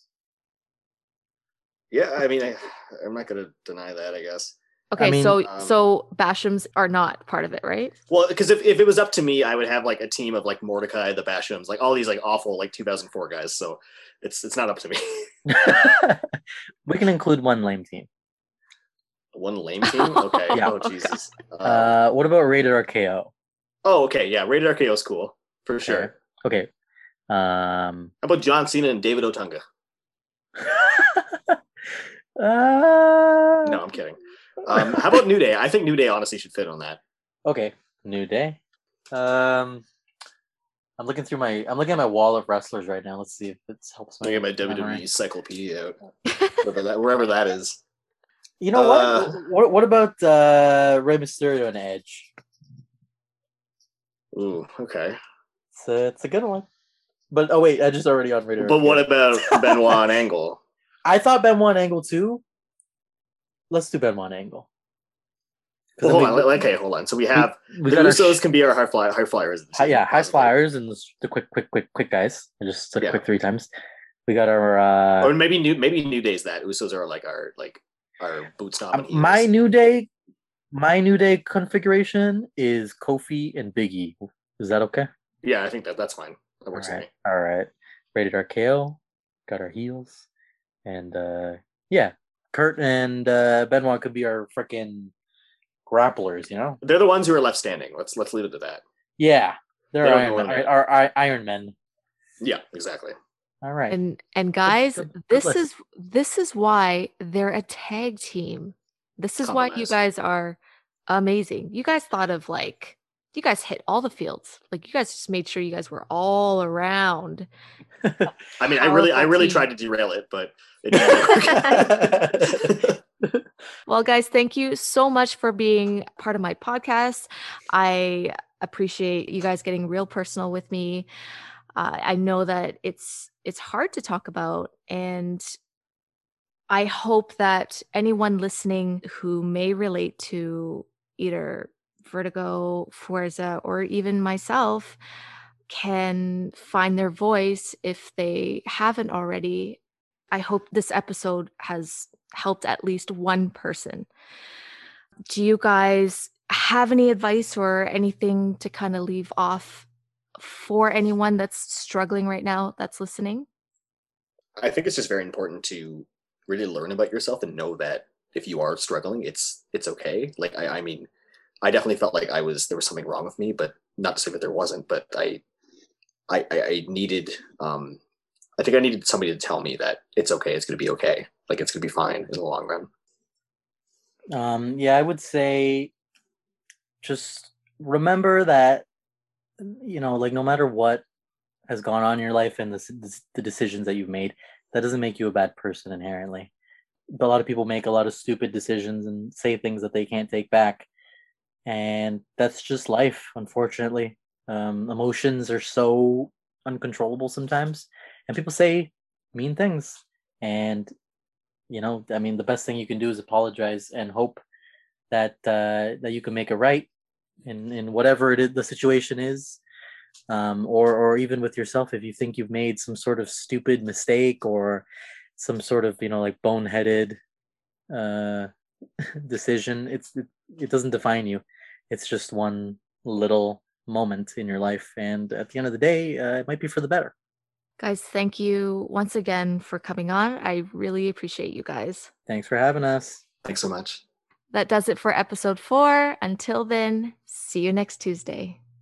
Yeah, I mean, I, I'm not gonna deny that. I guess. Okay, mean, so um, so Bashams are not part of it, right? Well, because if, if it was up to me, I would have like a team of like Mordecai, the Bashams, like all these like awful like 2004 guys. So it's it's not up to me. we can include one lame team. One lame team. Okay. Yeah. Oh Jesus. Um, Uh, what about Rated RKO? oh, okay. Yeah, Rated RKO is cool for sure. Okay. Um. How about John Cena and David Otunga? uh, No, I'm kidding. Um, how about New Day? I think New Day honestly should fit on that. Okay. New Day. Um. I'm looking through my. I'm looking at my wall of wrestlers right now. Let's see if it helps. Let me get my WWE memory. encyclopedia out, wherever that, wherever that is. You know Uh, what? What what about uh Rey Mysterio and Edge? Ooh, okay. It's a, it's a good one. But oh wait, Edge is already on Rated But what about Benoit and Angle? I thought Benoit and Angle too. Let's do Benoit Angle. Well, hold we- on. Okay, hold on. So we have we the Usos sh- can be our high, fly, high flyers. at the hi- yeah, high flyers and the, the quick, quick, quick, quick guys. I just said Yeah. quick three times. We got our uh, or maybe new maybe New Day's that Usos are like our like our boot um, stomping. my new day. My new day configuration is Kofi and Biggie. Is that okay? yeah, I think that that's fine. That All works for right. me. All right. Rated RKO. got our heels, and uh, yeah, Kurt and uh, Benoit could be our freaking grapplers. You know? They're the ones who are left standing. Let's let's leave it to that. Yeah, they're They don't Iron, go in our, our, our Iron Men. Yeah, exactly. All right. And and guys, good- good this list. is this is why they're a tag team. This is why you guys are amazing. You guys thought of like you guys hit all the fields. Like you guys just made sure you guys were all around. I mean, I really I really team. tried to derail it, but it didn't work. Well, guys, thank you so much for being part of my podcast. I appreciate you guys getting real personal with me. Uh, I know that it's it's hard to talk about, and I hope that anyone listening who may relate to either Vertigo, Forza, or even myself can find their voice if they haven't already. I hope this episode has helped at least one person. Do you guys have any advice or anything to kind of leave off for anyone that's struggling right now that's listening? I think it's just very important to really learn about yourself and know that if you are struggling, it's it's okay. Like I, I mean, I definitely felt like I was there was something wrong with me, but not to say that there wasn't. But I, I, I needed, um, I think I needed somebody to tell me that it's okay. It's going to be okay. Like it's going to be fine in the long run. Um, yeah, I would say just remember that you know, like no matter what has gone on in your life and the, the decisions that you've made, that doesn't make you a bad person inherently. But a lot of people make a lot of stupid decisions and say things that they can't take back, and that's just life, unfortunately. Um, emotions are so uncontrollable sometimes, and people say mean things, and you know, I mean, the best thing you can do is apologize and hope that uh, that you can make it right in in whatever it is the situation is, um, or or even with yourself if you think you've made some sort of stupid mistake or some sort of you know like boneheaded uh, decision. It's it, it doesn't define you. It's just one little moment in your life, and at the end of the day, uh, it might be for the better. Guys, thank you once again for coming on. I really appreciate you guys. Thanks for having us. Thanks so much. That does it for episode four. Until then, see you next Tuesday.